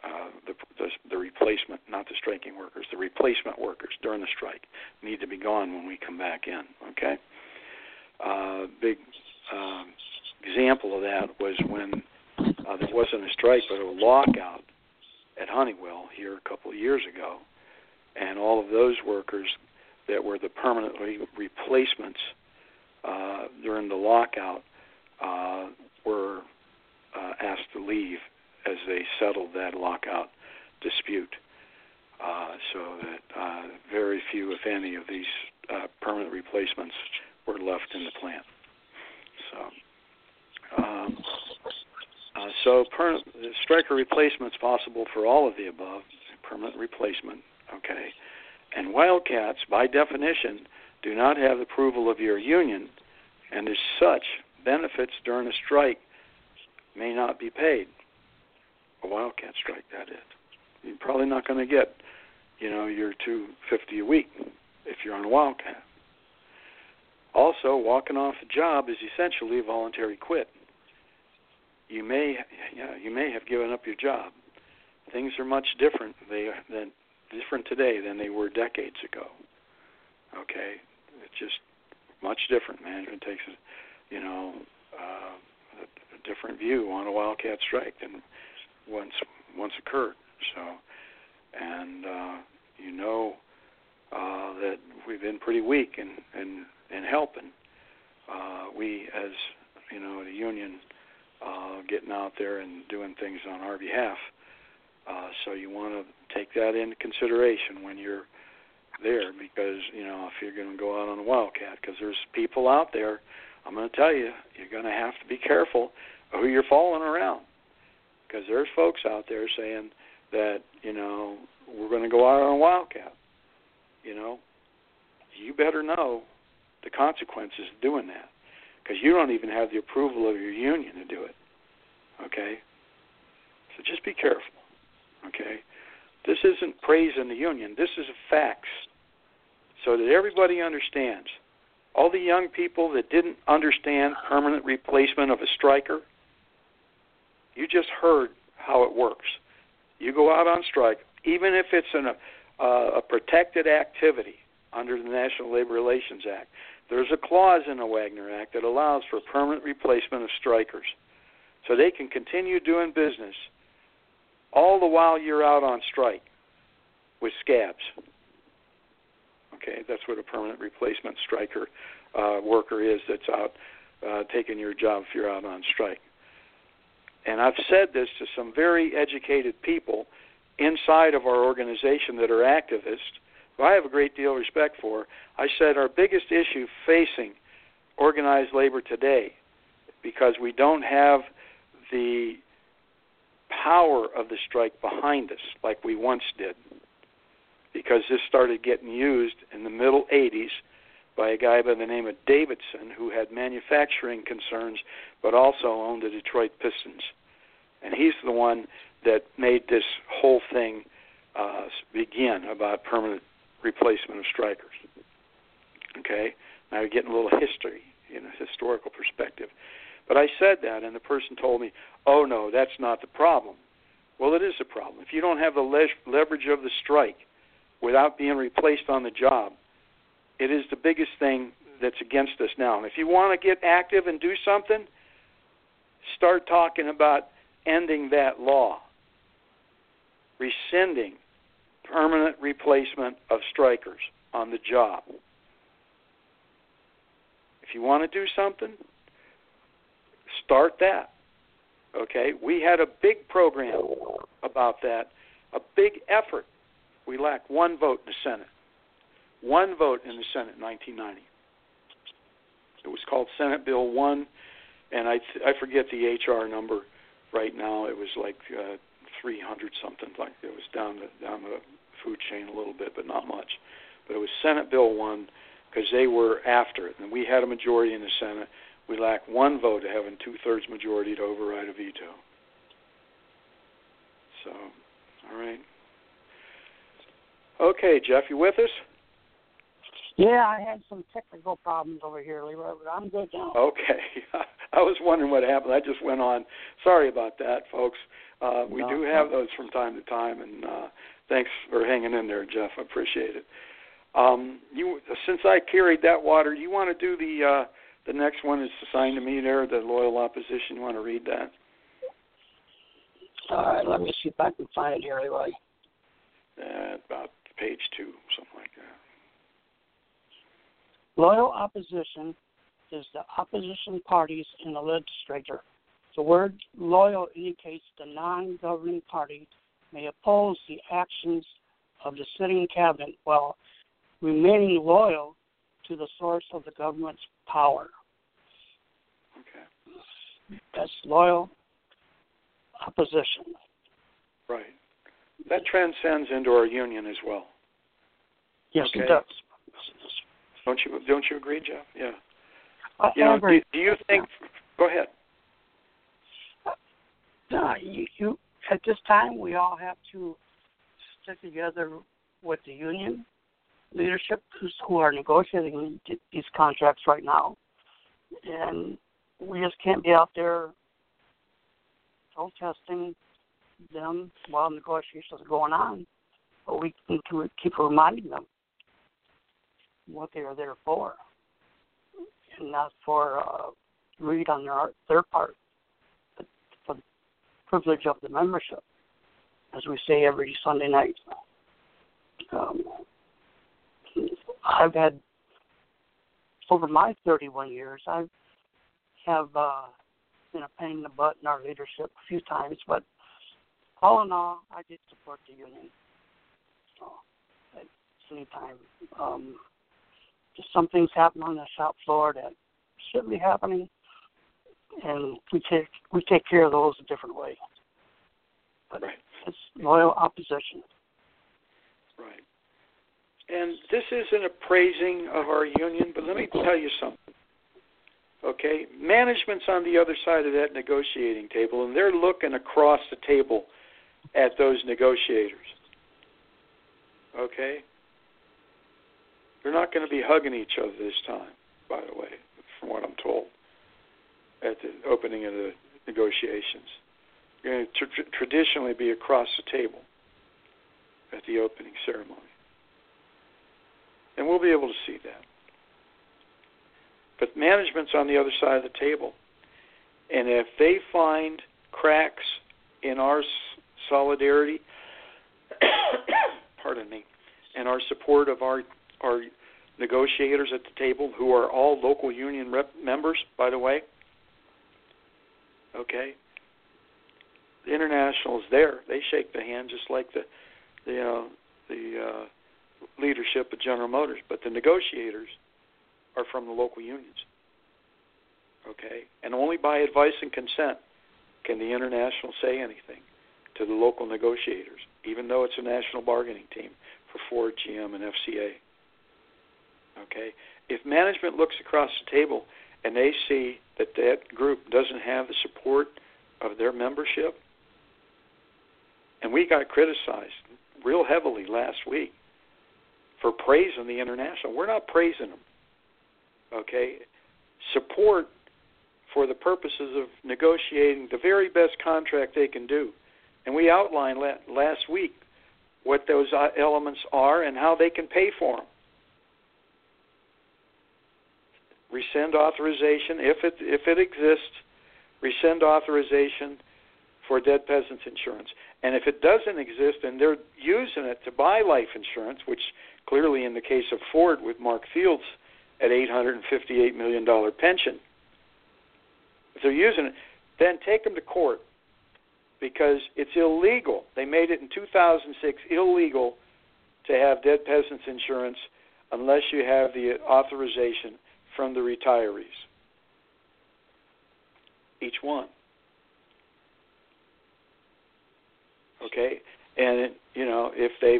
Uh, the, the the replacement, not the striking workers, the replacement workers during the strike need to be gone when we come back in. Okay. Uh, big uh, example of that was when uh, there wasn't a strike but a lockout at Honeywell here a couple of years ago, and all of those workers that were the permanent replacements uh, during the lockout uh, were uh, asked to leave as they settled that lockout dispute. Uh, so that uh, very few, if any, of these uh, permanent replacements were left in the plant. So, um, uh, so per- striker replacement is possible for all of the above. Permanent replacement, okay. And wildcats, by definition, do not have approval of your union, and as such, benefits during a strike may not be paid. A wildcat strike, that is. You're probably not going to get, you know, your two fifty a week if you're on a wildcat. Also, walking off a job is essentially a voluntary quit. You may, yeah, you may have given up your job. Things are much different they than different today than they were decades ago. Okay, it's just much different. Management takes, a, you know, uh, a, a different view on a wildcat strike than once once occurred. So, and uh, you know uh, that we've been pretty weak in in, in helping. Uh, we, as you know, the union, uh, getting out there and doing things on our behalf. Uh, so you want to take that into consideration when you're there, because you know if you're going to go out on a wildcat, because there's people out there. I'm going to tell you, you're going to have to be careful who you're following around, because there's folks out there saying that you know we're going to go out on a wildcat. You know, you better know the consequences of doing that, because you don't even have the approval of your union to do it. Okay, so just be careful. Okay? This isn't praising the union. This is facts. So that everybody understands. All the young people that didn't understand permanent replacement of a striker, you just heard how it works. You go out on strike, even if it's uh, a protected activity under the National Labor Relations Act. There's a clause in the Wagner Act that allows for permanent replacement of strikers. So they can continue doing business all the while you're out on strike with scabs. Okay, that's what a permanent replacement striker uh, worker is that's out uh, taking your job if you're out on strike. And I've said this to some very educated people inside of our organization that are activists, who I have a great deal of respect for. I said our biggest issue facing organized labor today, because we don't have the power of the strike behind us like we once did because this started getting used in the middle 80s by a guy by the name of Davidson who had manufacturing concerns but also owned the Detroit Pistons. And he's the one that made this whole thing uh, begin about permanent replacement of strikers. Okay? Now you're getting a little history, in a historical perspective. But I said that, and the person told me, oh, no, that's not the problem. Well, it is a problem. If you don't have the le- leverage of the strike, without being replaced on the job, it is the biggest thing that's against us now. And if you want to get active and do something, start talking about ending that law, rescinding permanent replacement of strikers on the job. If you want to do something, start that. Okay? We had a big program about that, a big effort. We lack one vote in the Senate. One vote in the Senate in 1990. It was called Senate Bill 1, and I, I forget the HR number right now. It was like uh, 300 something. Like it was down the down the food chain a little bit, but not much. But it was Senate Bill 1 because they were after it, and we had a majority in the Senate. We lack one vote to having two-thirds majority to override a veto. So, all right. Okay, Jeff, you with us? Yeah, I had some technical problems over here, Leroy, but I'm good now. Okay. *laughs* I was wondering what happened. I just went on. Sorry about that, folks. Uh, we No, do have those from time to time, and uh, thanks for hanging in there, Jeff. I appreciate it. Um, you, since I carried that water, you want to do the uh, the next one is assigned to me there, the loyal opposition. You want to read that? All right, let me see if I can find it here, Leroy. Uh, about page two, something like that. Loyal opposition is the opposition parties in the legislature. The word loyal indicates the non governing party may oppose the actions of the sitting cabinet while remaining loyal to the source of the government's power. Okay. That's loyal opposition. Right. That transcends into our union as well. Yes, Okay. it does. Don't you? Don't you agree, Jeff? Yeah. I You know, do, do you think? Go ahead. Uh, no, you, you at this time we all have to stick together with the union leadership who's, who are negotiating these contracts right now, and we just can't be out there protesting them while negotiations are going on. But we can keep reminding them what they are there for, and not for uh, greed on their their part, but for the privilege of the membership, as we say every Sunday night. Um, I've had over my 31 years, I have uh, been a pain in the butt in our leadership a few times, but all in all, I did support the union. So, at any time, um, just some things happen on the shop floor that shouldn't be happening, and we take we take care of those a different way. But Right. it's loyal opposition. Right. And this isn't appraising of our union, but let me tell you something. Okay? Management's on the other side of that negotiating table, and they're looking across the table at those negotiators. Okay? They're not going to be hugging each other this time, by the way, from what I'm told, at the opening of the negotiations. They're going to tr- traditionally be across the table at the opening ceremony. And we'll be able to see that. But management's on the other side of the table. And if they find cracks in our solidarity, *coughs* pardon me, and our support of our our negotiators at the table, who are all local union rep members, by the way. Okay, the international is there. They shake the hand just like the, the you know, the uh, leadership of General Motors, but the negotiators are from the local unions. Okay, and only by advice and consent can the international say anything to the local negotiators, even though it's a national bargaining team for Ford, GM, and FCA. Okay, if management looks across the table and they see that that group doesn't have the support of their membership, and we got criticized real heavily last week for praising the international. We're not praising them. Okay? Support for the purposes of negotiating the very best contract they can do. And we outlined last week what those uh, elements are and how they can pay for them. Rescind authorization if it if it exists. Rescind authorization for dead peasants insurance. And if it doesn't exist and they're using it to buy life insurance, which clearly in the case of Ford with Mark Fields at $858 million pension, if they're using it, then take them to court because it's illegal. They made it in 2006 illegal to have dead peasants insurance unless you have the authorization from the retirees. Each one. Okay? And you know, if they've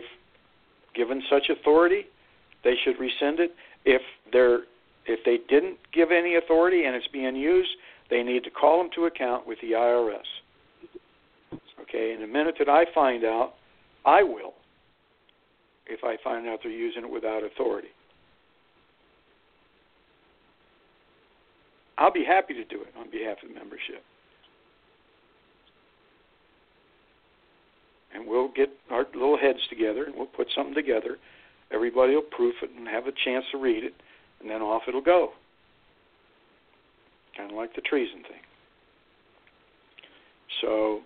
given such authority, they should rescind it. If they're if they didn't give any authority and it's being used, they need to call them to account with the IRS. Okay, and the minute that I find out, I will. If I find out they're using it without authority, I'll be happy to do it on behalf of the membership. And we'll get our little heads together and we'll put something together. Everybody will proof it and have a chance to read it, and then off it'll go. Kind of like the treason thing. So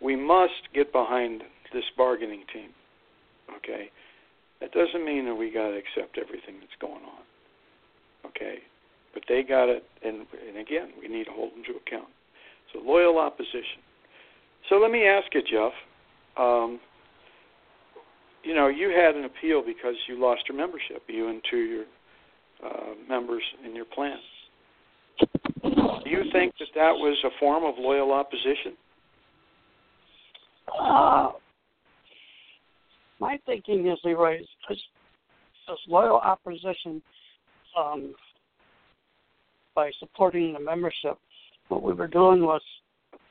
we must get behind this bargaining team. Okay? That doesn't mean that we got to accept everything that's going on. Okay? But they got it, and, and again, we need to hold them to account. So loyal opposition. So let me ask you, Jeff. Um, you know, you had an appeal because you lost your membership, you and two of your uh, members in your plan. Do you think that that was a form of loyal opposition? Uh, my thinking is, Leroy, is this loyal opposition um, by supporting the membership. What we were doing was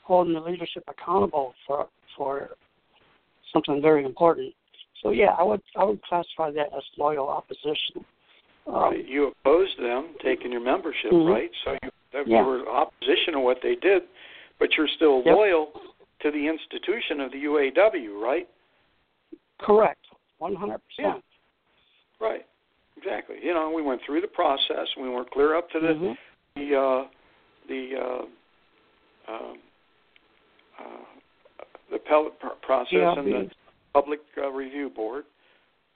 holding the leadership accountable for for something very important. So yeah, I would I would classify that as loyal opposition. Um, right. You opposed them taking your membership, mm-hmm. right? So you, that, yeah. you were opposition to what they did, but you're still yep. loyal to the institution of the UAW, right? Correct, one hundred percent. Right, exactly. You know, we went through the process. We weren't clear up to the mm-hmm. The uh, the uh, um, uh, the appellate process yeah, and the public uh, review board,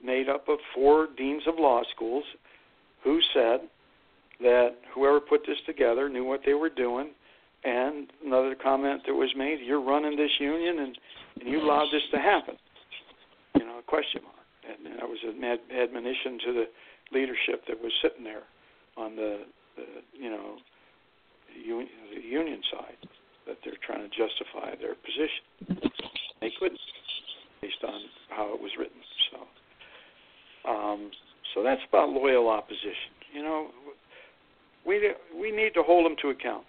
made up of four deans of law schools, who said that whoever put this together knew what they were doing. And another comment that was made: "You're running this union, and, and you allowed this to happen." You know, a question mark, and that was an admonition to the leadership that was sitting there on the, the you know, the union side that they're trying to justify their position. They couldn't, based on how it was written. So, um, so that's about loyal opposition. You know, we we need to hold them to account.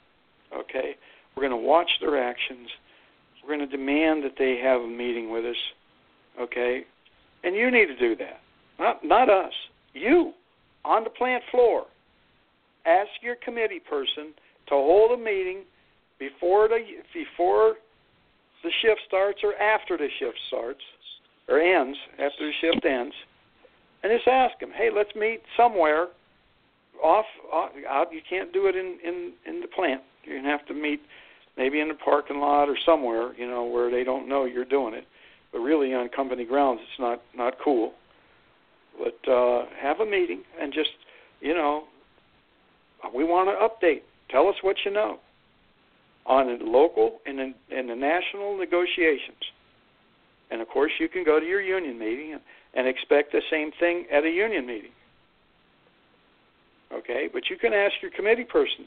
Okay? We're going to watch their actions. We're going to demand that they have a meeting with us. Okay? And you need to do that. Not not us. You on the plant floor. Ask your committee person to hold a meeting before the before the shift starts or after the shift starts or ends after the shift ends, and just ask them, hey, let's meet somewhere off, off out. You can't do it in in in the plant. You're gonna have to meet maybe in the parking lot or somewhere, you know, where they don't know you're doing it. But really, on company grounds, it's not not cool. But uh, have a meeting and just, you know, we want to update. Tell us what you know on the local and in, the national negotiations. And of course, you can go to your union meeting and, and expect the same thing at a union meeting. Okay, but you can ask your committee person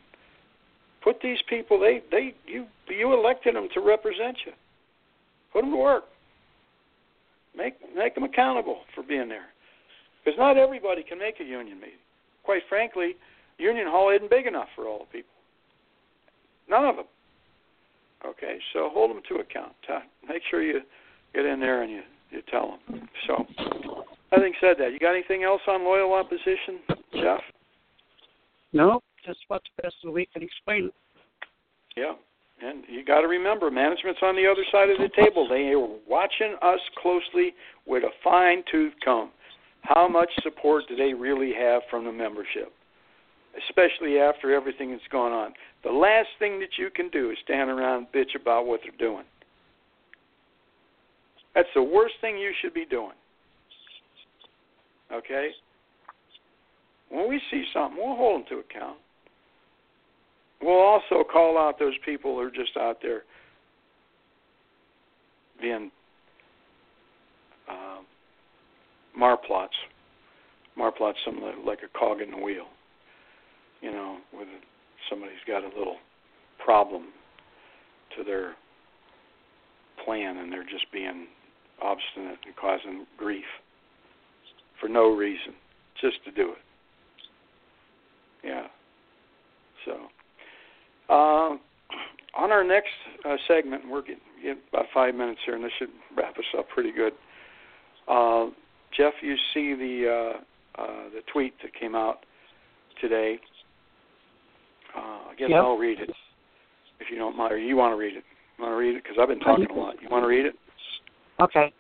Put these people they they you you elected them to represent you. Put them to work. Make make them accountable for being there. Because not everybody can make a union meeting. Quite frankly, union hall isn't big enough for all the people. None of them. Okay, so hold them to account. Make sure you get in there and you you tell them. So, having said that, you got anything else on loyal opposition, Jeff? No, just what the best of the week can explain it. Yeah. And you got to remember, management's on the other side of the table. They are watching us closely with a fine tooth comb. How much support do they really have from the membership? Especially after everything that's gone on. The last thing that you can do is stand around and bitch about what they're doing. That's the worst thing you should be doing. Okay? When we see something, we'll hold them to account. We'll also call out those people who are just out there being uh, marplots. Marplots, something like a cog in the wheel. You know, with somebody's got a little problem to their plan and they're just being obstinate and causing grief for no reason, just to do it. Yeah. So, uh, on our next uh, segment, we're getting, getting, about five minutes here, and this should wrap us up pretty good. Uh, Jeff, you see the uh, uh, the tweet that came out today. Uh, I guess yep. I'll read it if you don't mind. Or you want to read it? You want to read it? Because I've been talking a lot. You want to read it? Okay.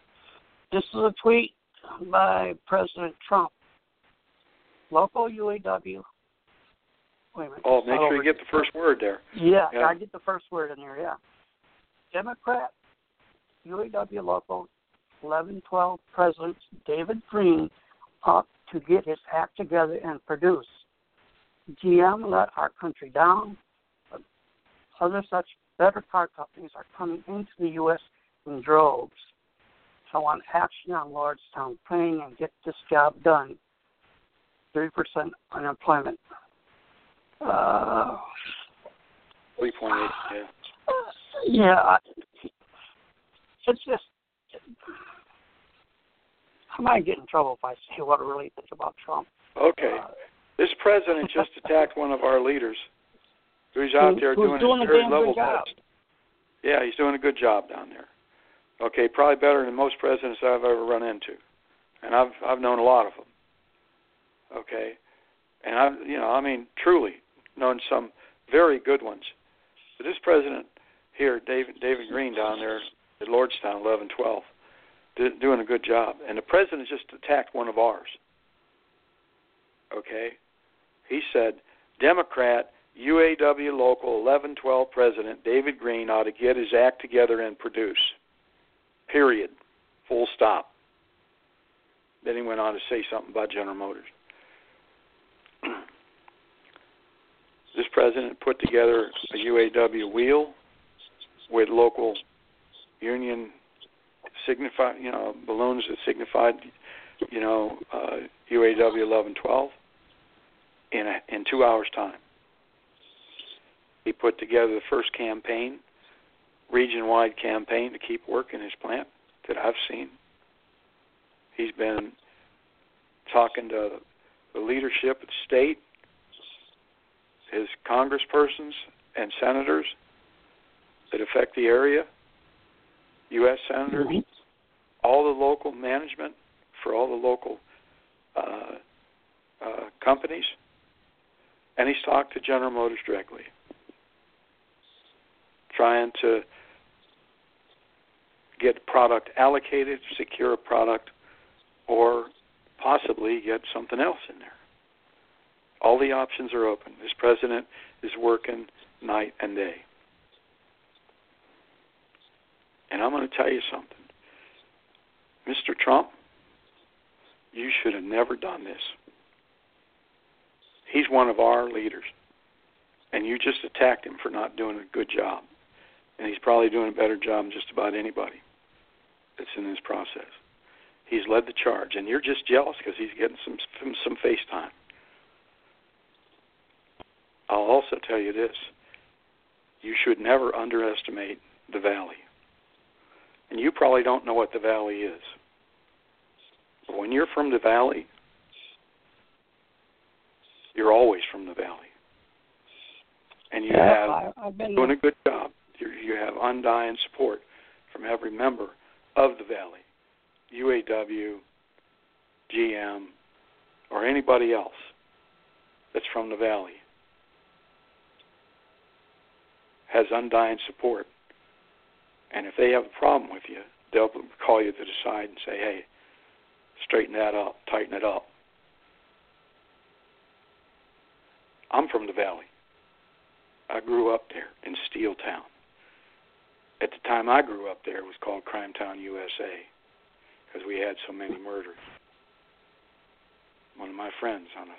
This is a tweet by President Trump. Local UAW. Wait a minute. Oh, make sure you get the first word there. Yeah, yeah, I get the first word in there. Yeah. Democrat UAW local 1112 President David Green ought to get his act together and produce. GM let our country down. Other such better car companies are coming into the U.S. in droves. So I want action on Lordstown Plain and get this job done. 3% unemployment. Uh, 3.8, yeah. Yeah, it's just I might get in trouble if I say what I really think about Trump. Okay. Uh, president just *laughs* attacked one of our leaders who's out there who's doing, doing his damn level job. best. Yeah, he's doing a good job down there. Okay, probably better than most presidents I've ever run into, and I've I've known a lot of them. Okay, and I've you know I mean truly known some very good ones. But this president here, David David Green down there at Lordstown, eleven twelve, doing a good job, and the president just attacked one of ours. Okay, he said Democrat UAW local 1112 president David Green ought to get his act together and produce. Period. Full stop. Then he went on to say something about General Motors. *clears throat* this president put together a UAW wheel with local union signify, you know, balloons that signified, you know, uh, UAW 1112 in a, in two hours' time. He put together the first campaign, region-wide campaign to keep working his plant that I've seen. He's been talking to the leadership at the state, his congresspersons and senators that affect the area, U.S. senators, Mhm. all the local management for all the local uh, uh, companies, and he's talked to General Motors directly, trying to get product allocated, secure a product, or possibly get something else in there. All the options are open. This president is working night and day. And I'm going to tell you something. Mr. Trump, you should have never done this. He's one of our leaders. And you just attacked him for not doing a good job. And he's probably doing a better job than just about anybody that's in this process. He's led the charge, and you're just jealous because he's getting some some, some face time. I'll also tell you this: you should never underestimate the valley. And you probably don't know what the valley is. But when you're from the valley, you're always from the valley. And you yeah, have I, been doing a good job. You, you have undying support from every member of the valley, UAW, GM, or anybody else that's from the valley has undying support. And if they have a problem with you, they'll call you to the side and say, hey, straighten that up, tighten it up. I'm from the Valley. I grew up there in Steel Town. At the time I grew up there, it was called Crime Town, USA, because we had so many murders. One of my friends on a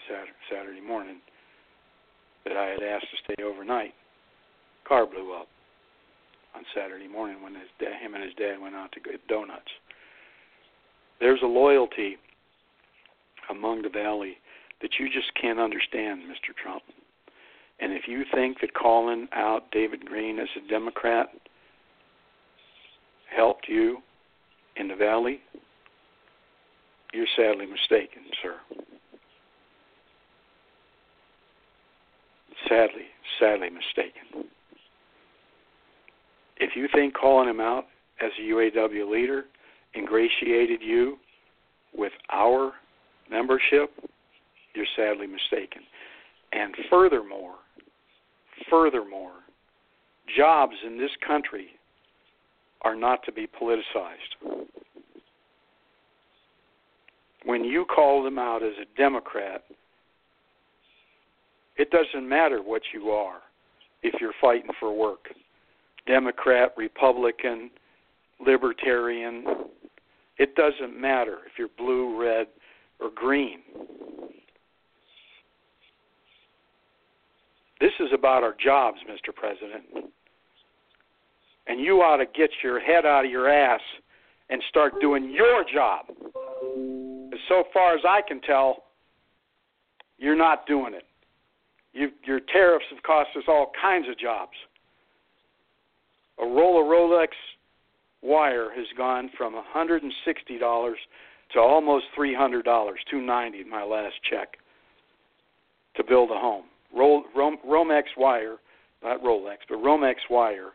Saturday morning that I had asked to stay overnight, car blew up on Saturday morning when his dad, him and his dad went out to get donuts. There's a loyalty among the valley that you just can't understand, Mr. Trump. And if you think that calling out David Green as a Democrat helped you in the valley, you're sadly mistaken, sir. Sadly, sadly mistaken. If you think calling him out as a UAW leader ingratiated you with our membership, you're sadly mistaken. And furthermore, furthermore, jobs in this country are not to be politicized. When you call them out as a Democrat, it doesn't matter what you are if you're fighting for work Democrat, Republican, Libertarian. It doesn't matter if you're blue, red, or green. This is about our jobs, Mr. President. And you ought to get your head out of your ass and start doing your job. As so far as I can tell, you're not doing it. You, your tariffs have cost us all kinds of jobs. A roll of Rolex wire has gone from $160 to almost $300, 290 my last check to build a home. Roll, Rom, Romex wire, not Rolex, but Romex wire.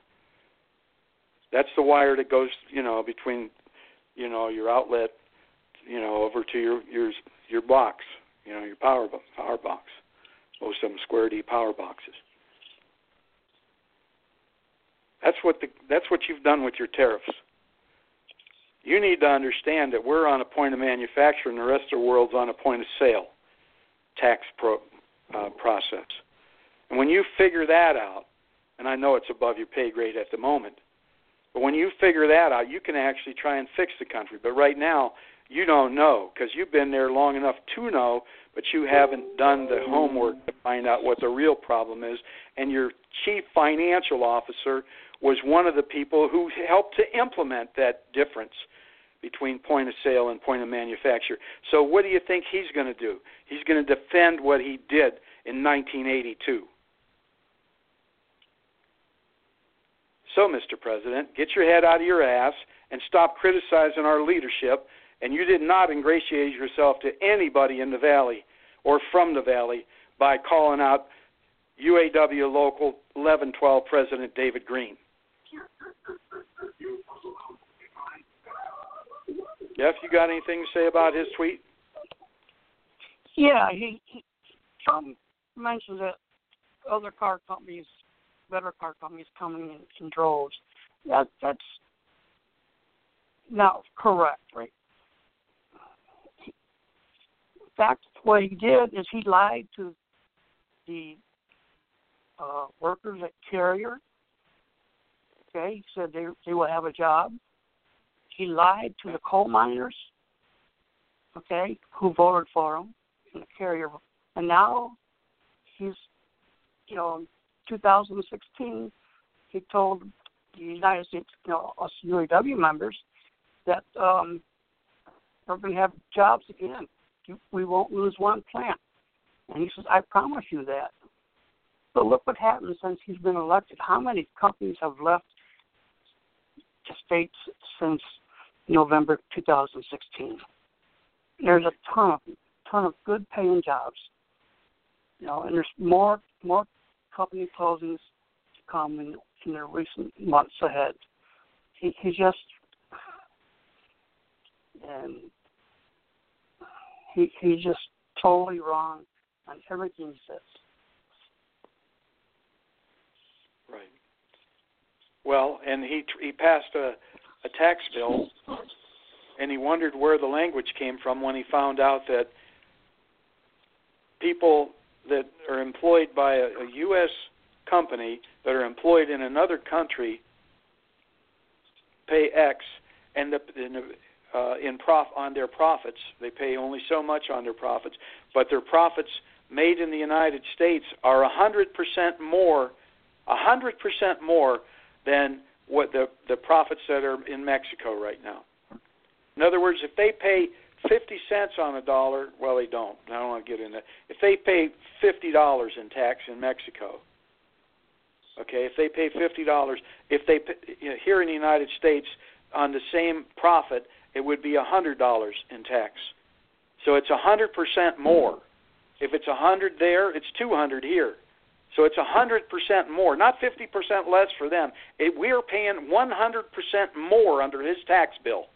That's the wire that goes, you know, between, you know, your outlet, you know, over to your your your box, you know, your power power box. Most of them square D power boxes. That's what the that's what you've done with your tariffs. You need to understand that we're on a point of manufacture and the rest of the world's on a point of sale tax pro, uh, process. And when you figure that out, and I know it's above your pay grade at the moment, but when you figure that out, you can actually try and fix the country. But right now, you don't know because you've been there long enough to know, but you haven't done the homework to find out what the real problem is. And your chief financial officer was one of the people who helped to implement that difference between point of sale and point of manufacture. So, what do you think he's going to do? He's going to defend what he did in 1982. So, Mr. President, get your head out of your ass and stop criticizing our leadership. And you did not ingratiate yourself to anybody in the Valley or from the Valley by calling out UAW Local 1112 President David Green. Jeff, you got anything to say about his tweet? Yeah, he, he Trump mentioned that other car companies, better car companies, coming in, droves. That that's not correct, right? in fact, what he did is he lied to the uh, workers at Carrier Okay, he said they they will have a job. He lied to the coal miners. Okay, who voted for him in the carrier, and now he's, you know, 2016, he told the United States, you know, us UAW members that um, we're going to have jobs again. We won't lose one plant. And he says, I promise you that. But look what happened since he's been elected. How many companies have left the states since November 2016. There's a ton of ton of good paying jobs, you know, and there's more more company closings to come in, in the recent months ahead. He he just and he he's just totally wrong on everything he says. Right. Well, and he he passed a a tax bill, and he wondered where the language came from when he found out that people that are employed by a, a U.S. company that are employed in another country pay X, and the, in, uh, in prof on their profits they pay only so much on their profits, but their profits made in the United States are a hundred percent more, a hundred percent more than what the the profits that are in Mexico right now. In other words, if they pay 50 cents on a dollar, well, they don't. I don't want to get into that. If they pay $50 in tax in Mexico, okay, if they pay $50, if they you know, here in the United States on the same profit, it would be $100 in tax. So it's 100% more. If it's 100 there, it's 200 here. So it's 100% more, not 50% less for them. It, we are paying 100% more under his tax bill.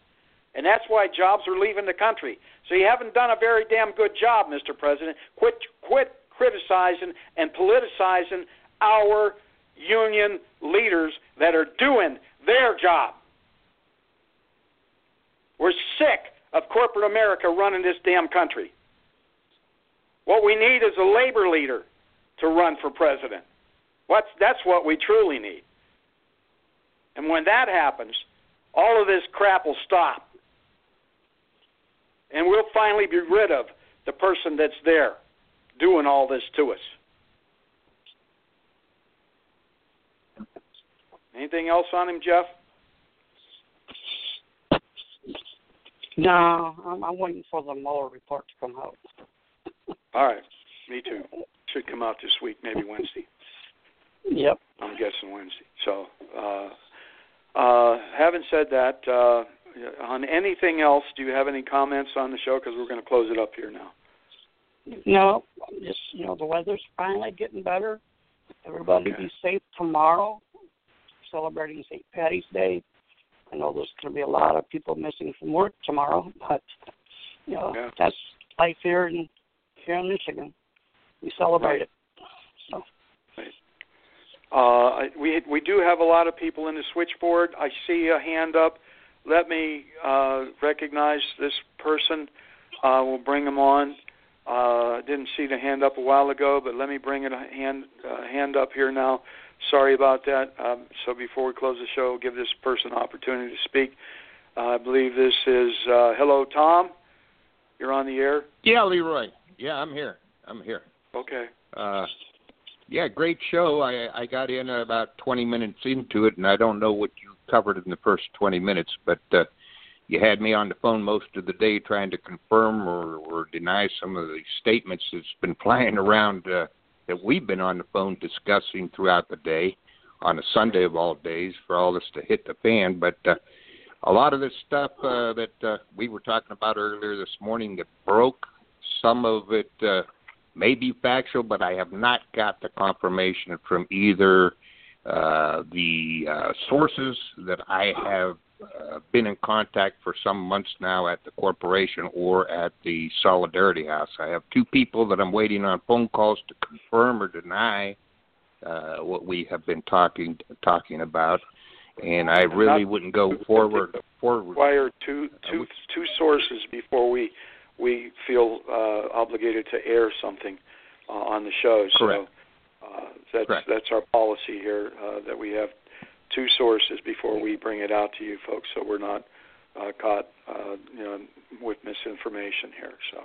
And that's why jobs are leaving the country. So you haven't done a very damn good job, Mr. President. Quit quit criticizing and politicizing our union leaders that are doing their job. We're sick of corporate America running this damn country. What we need is a labor leader to run for president. What's, that's what we truly need. And when that happens, all of this crap will stop. And we'll finally be rid of the person that's there doing all this to us. Anything else on him, Jeff? No, I'm, I'm waiting for the Mueller report to come out. All right, me too. Should come out this week, maybe Wednesday. Yep. I'm guessing Wednesday. So, uh, uh, having said that, uh, on anything else, do you have any comments on the show? Because we're going to close it up here now. No, just you know the weather's finally getting better. Everybody Okay. be safe tomorrow. Celebrating St. Patty's Day. I know there's going to be a lot of people missing from work tomorrow, *laughs* but you know Yeah. that's life here in here in Michigan. We celebrate Right. it. So Uh, we we do have a lot of people in the switchboard. I see a hand up. Let me uh, recognize this person. Uh, we'll bring him on. Uh, didn't see the hand up a while ago, but let me bring it a hand uh, hand up here now. Sorry about that. Um, so before we close the show, give this person an opportunity to speak. Uh, I believe this is uh, hello, Tom. You're on the air. Yeah, Leroy. Yeah, I'm here. I'm here. Okay. Uh, yeah, great show. I I got in about 20 minutes into it, and I don't know what you covered in the first 20 minutes, but uh, you had me on the phone most of the day trying to confirm or, or deny some of the statements that's been *laughs* flying around uh, that we've been on the phone discussing throughout the day on a Sunday of all days for all this to hit the fan. But uh, a lot of this stuff uh, that uh, we were talking about earlier this morning that broke, some of it. Uh, may be factual, but I have not got the confirmation from either uh, the uh, sources that I have uh, been in contact for some months now at the corporation or at the Solidarity House. I have two people that I'm waiting on phone calls to confirm or deny uh, what we have been talking talking about, and I really wouldn't go forward forward. require two two two sources before we we feel uh, obligated to air something uh, on the show. Correct. So uh, that's Correct. that's our policy here uh, that we have two sources before we bring it out to you folks, so we're not uh, caught uh, you know with misinformation here. So,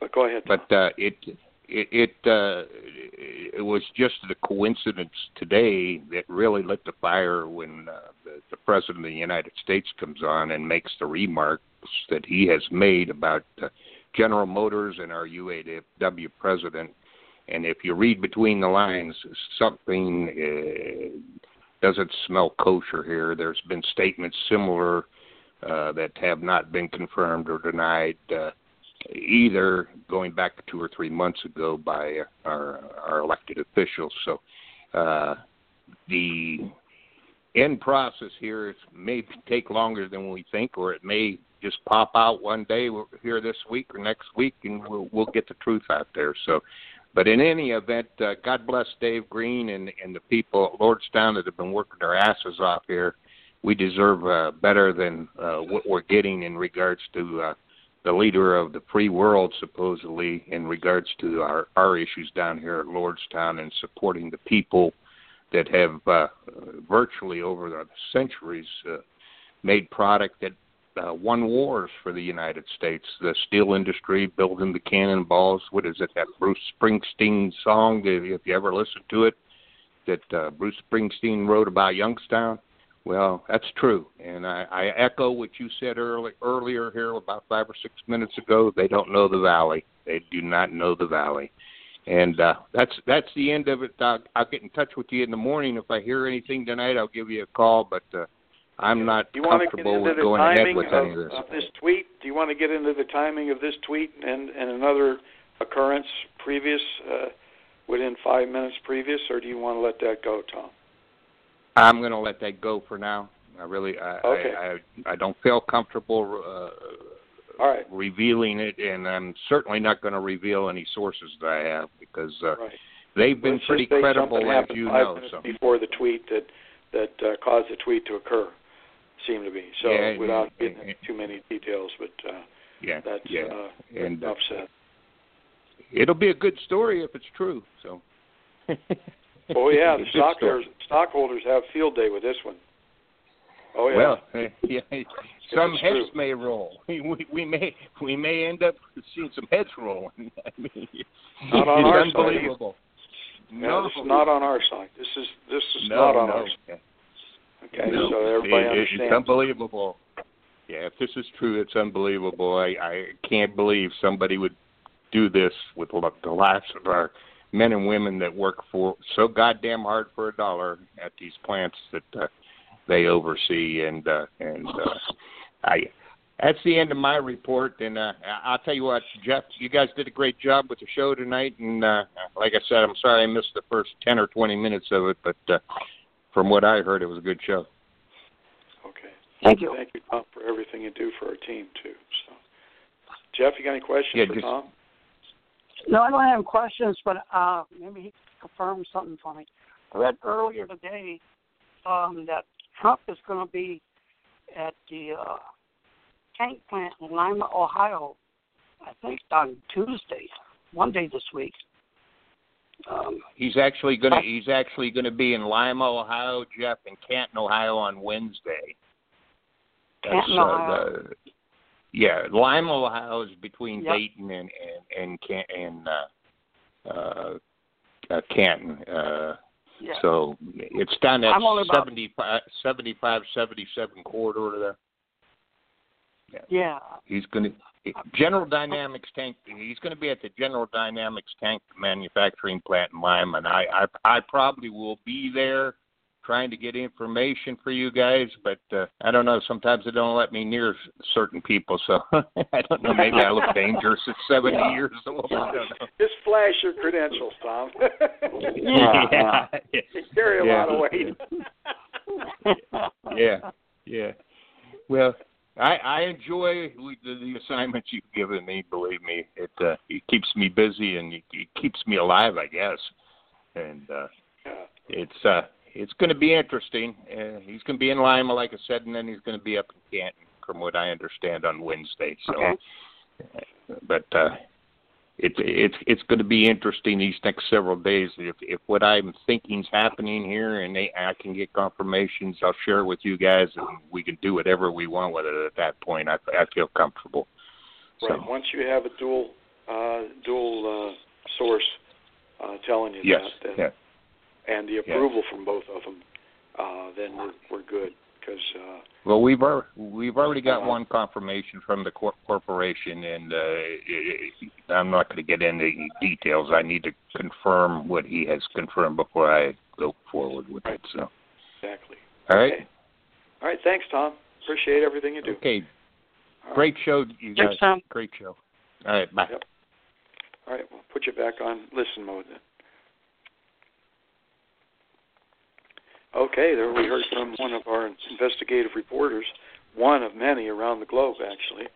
but go ahead. Tom. but uh, it it it, uh, it was just the coincidence today that really lit the fire when uh, the, the president of the United States comes on and makes the remarks that he has made about uh, General Motors and our UAW president. And if you read between the lines, something uh, doesn't smell kosher here. There's been statements similar uh, that have not been confirmed or denied. Uh, either going back two or three months ago by our our elected officials. So uh, the end process here is may take longer than we think, or it may just pop out one day here this week or next week, and we'll we'll get the truth out there. So but in any event, uh, God bless Dave Green and and the people at Lordstown that have been working their asses off here. We deserve uh, better than uh, what we're getting in regards to uh, the leader of the free world, supposedly, in regards to our our issues down here at Lordstown and supporting the people that have uh, virtually over the centuries uh, made product that uh, won wars for the United States. The steel industry, building the cannonballs. What is it? That Bruce Springsteen song. If you ever listen to it, that uh, Bruce Springsteen wrote about Youngstown. Well, that's true, and I, I echo what you said early, earlier here about five or six minutes ago. They don't know the valley. They do not know the valley, and uh, that's that's the end of it. I'll, I'll get in touch with you in the morning if I hear anything tonight. I'll give you a call, but uh, I'm not you comfortable with going ahead with of, any of this. Of this tweet, do you want to get into the timing of this tweet and, and another occurrence previous, uh, within five minutes previous, or do you want to let that go, Tom? I'm going to let that go for now. I really, I, okay. I, I, I don't feel comfortable uh, All right. revealing it, and I'm certainly not going to reveal any sources that I have because uh, right. they've been Let's pretty credible, as you know. So. before the tweet that that uh, caused the tweet to occur, seemed to be. So Yeah, without getting into too many details, but uh, Yeah, that's yeah, uh, and uh, upset. it'll be a good story if it's true. So. Oh yeah, *laughs* the stockholders stockholders have field day with this one. Oh yeah. Well, *laughs* yeah, some heads may roll. *laughs* We, we may we may end up *laughs* seeing some heads rolling. *laughs* I mean, Not on it's our side. unbelievable. no, no, this is not on our side. This is this is no, not on no. our side. Okay, No, so everybody it- understands. It's unbelievable. Yeah, if this is true, it's unbelievable. I I can't believe somebody would do this with the lives of our men and women that work for so goddamn hard for a dollar at these plants that uh, they oversee. And uh, and uh, I that's the end of my report. And uh, I- I'll tell you what, Jeff, you guys did a great job with the show tonight. And uh, like I said, I'm sorry I missed the first ten or twenty minutes of it, but uh, from what I heard, it was a good show. Okay. Thank you. Thank you, Tom, for everything you do for our team too. So, Jeff, you got any questions Yeah, for just- Tom? No, I don't have any questions, but uh, maybe he can confirm something for me. I read earlier today um, that Trump is going to be at the uh, tank plant in Lima, Ohio. I think on Tuesday, one day this week. Um, He's actually gonna he's actually gonna be in Lima, Ohio, Jeff, and Canton, Ohio on Wednesday. Canton, uh, Ohio. the- yeah, Lima, Ohio is between Yep. Dayton and and and, Can, and uh, uh, uh, Canton. Uh, yeah. So it's down at I'm 75, 75, 77 corridor there. yeah. yeah. He's going to General Dynamics tank. He's going to be at the General Dynamics tank manufacturing plant in Lima, and I, I, I probably will be there trying to get information for you guys. But uh, I don't know. Sometimes they don't let me near certain people, so *laughs* I don't know. Maybe I look dangerous at seventy Yeah. years old. I don't know. Just flash your credentials, Tom. Yeah, *laughs* yeah, you carry a Yeah. lot of weight. *laughs* yeah, yeah. Well, I I enjoy the, the assignments you've given me. Believe me, it uh, it keeps me busy and it, it keeps me alive, I guess. And uh, Yeah. it's uh it's going to be interesting. Uh, he's going to be in Lima, like I said, and then he's going to be up in Canton, from what I understand, on Wednesday. So, Okay. but uh, it's it's it's going to be interesting these next several days. If if what I'm thinking's happening here, and they, I can get confirmations, I'll share it with you guys, and we can do whatever we want with it. At that point, I I feel comfortable. Right. So, Once you have a dual uh, dual uh, source uh, telling you yes, that, then, yeah. And the approval from both of them, uh, then we're we're good. Because uh, Well, we've al- we've already got Uh-huh. one confirmation from the cor- corporation, and uh, it, it, I'm not going to get into any details. I need to confirm what he has confirmed before I go forward with it. So, exactly. all right, Okay. All right. Thanks, Tom. Appreciate everything you do. okay, All right. great show, you guys. Thanks, Tom. Great show. All right, bye. Yep. All right. We'll put you back on listen mode then. Okay, there we heard from one of our investigative reporters, one of many around the globe, actually.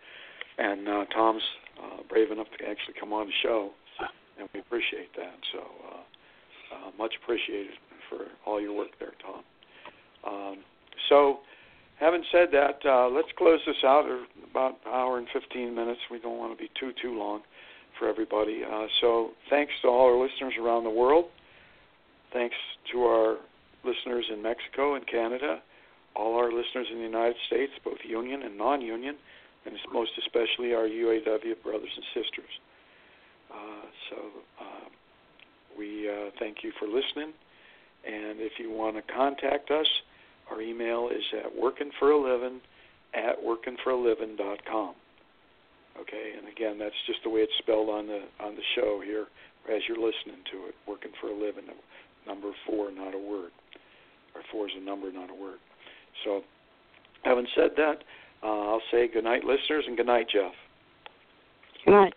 And uh, Tom's uh, brave enough to actually come on the show and we appreciate that. So uh, uh, much appreciated for all your work there, Tom. Um, so, having said that, uh, let's close this out. Or about an hour and 15 minutes. We don't want to be too too long for everybody. Uh, so, thanks to all our listeners around the world. Thanks to our listeners in Mexico and Canada, all our listeners in the United States, both union and non-union, and most especially our UAW brothers and sisters. Uh, so uh, we uh, thank you for listening. And if you want to contact us, our email is at workingforaliving at workingforaliving.com. Okay, and again, that's just the way it's spelled on the on the show here as you're listening to it. Working for a living, number four, not a word, or four is a number, not a word. So, having said that, uh, I'll say good night, listeners, and good night, Jeff. Good night.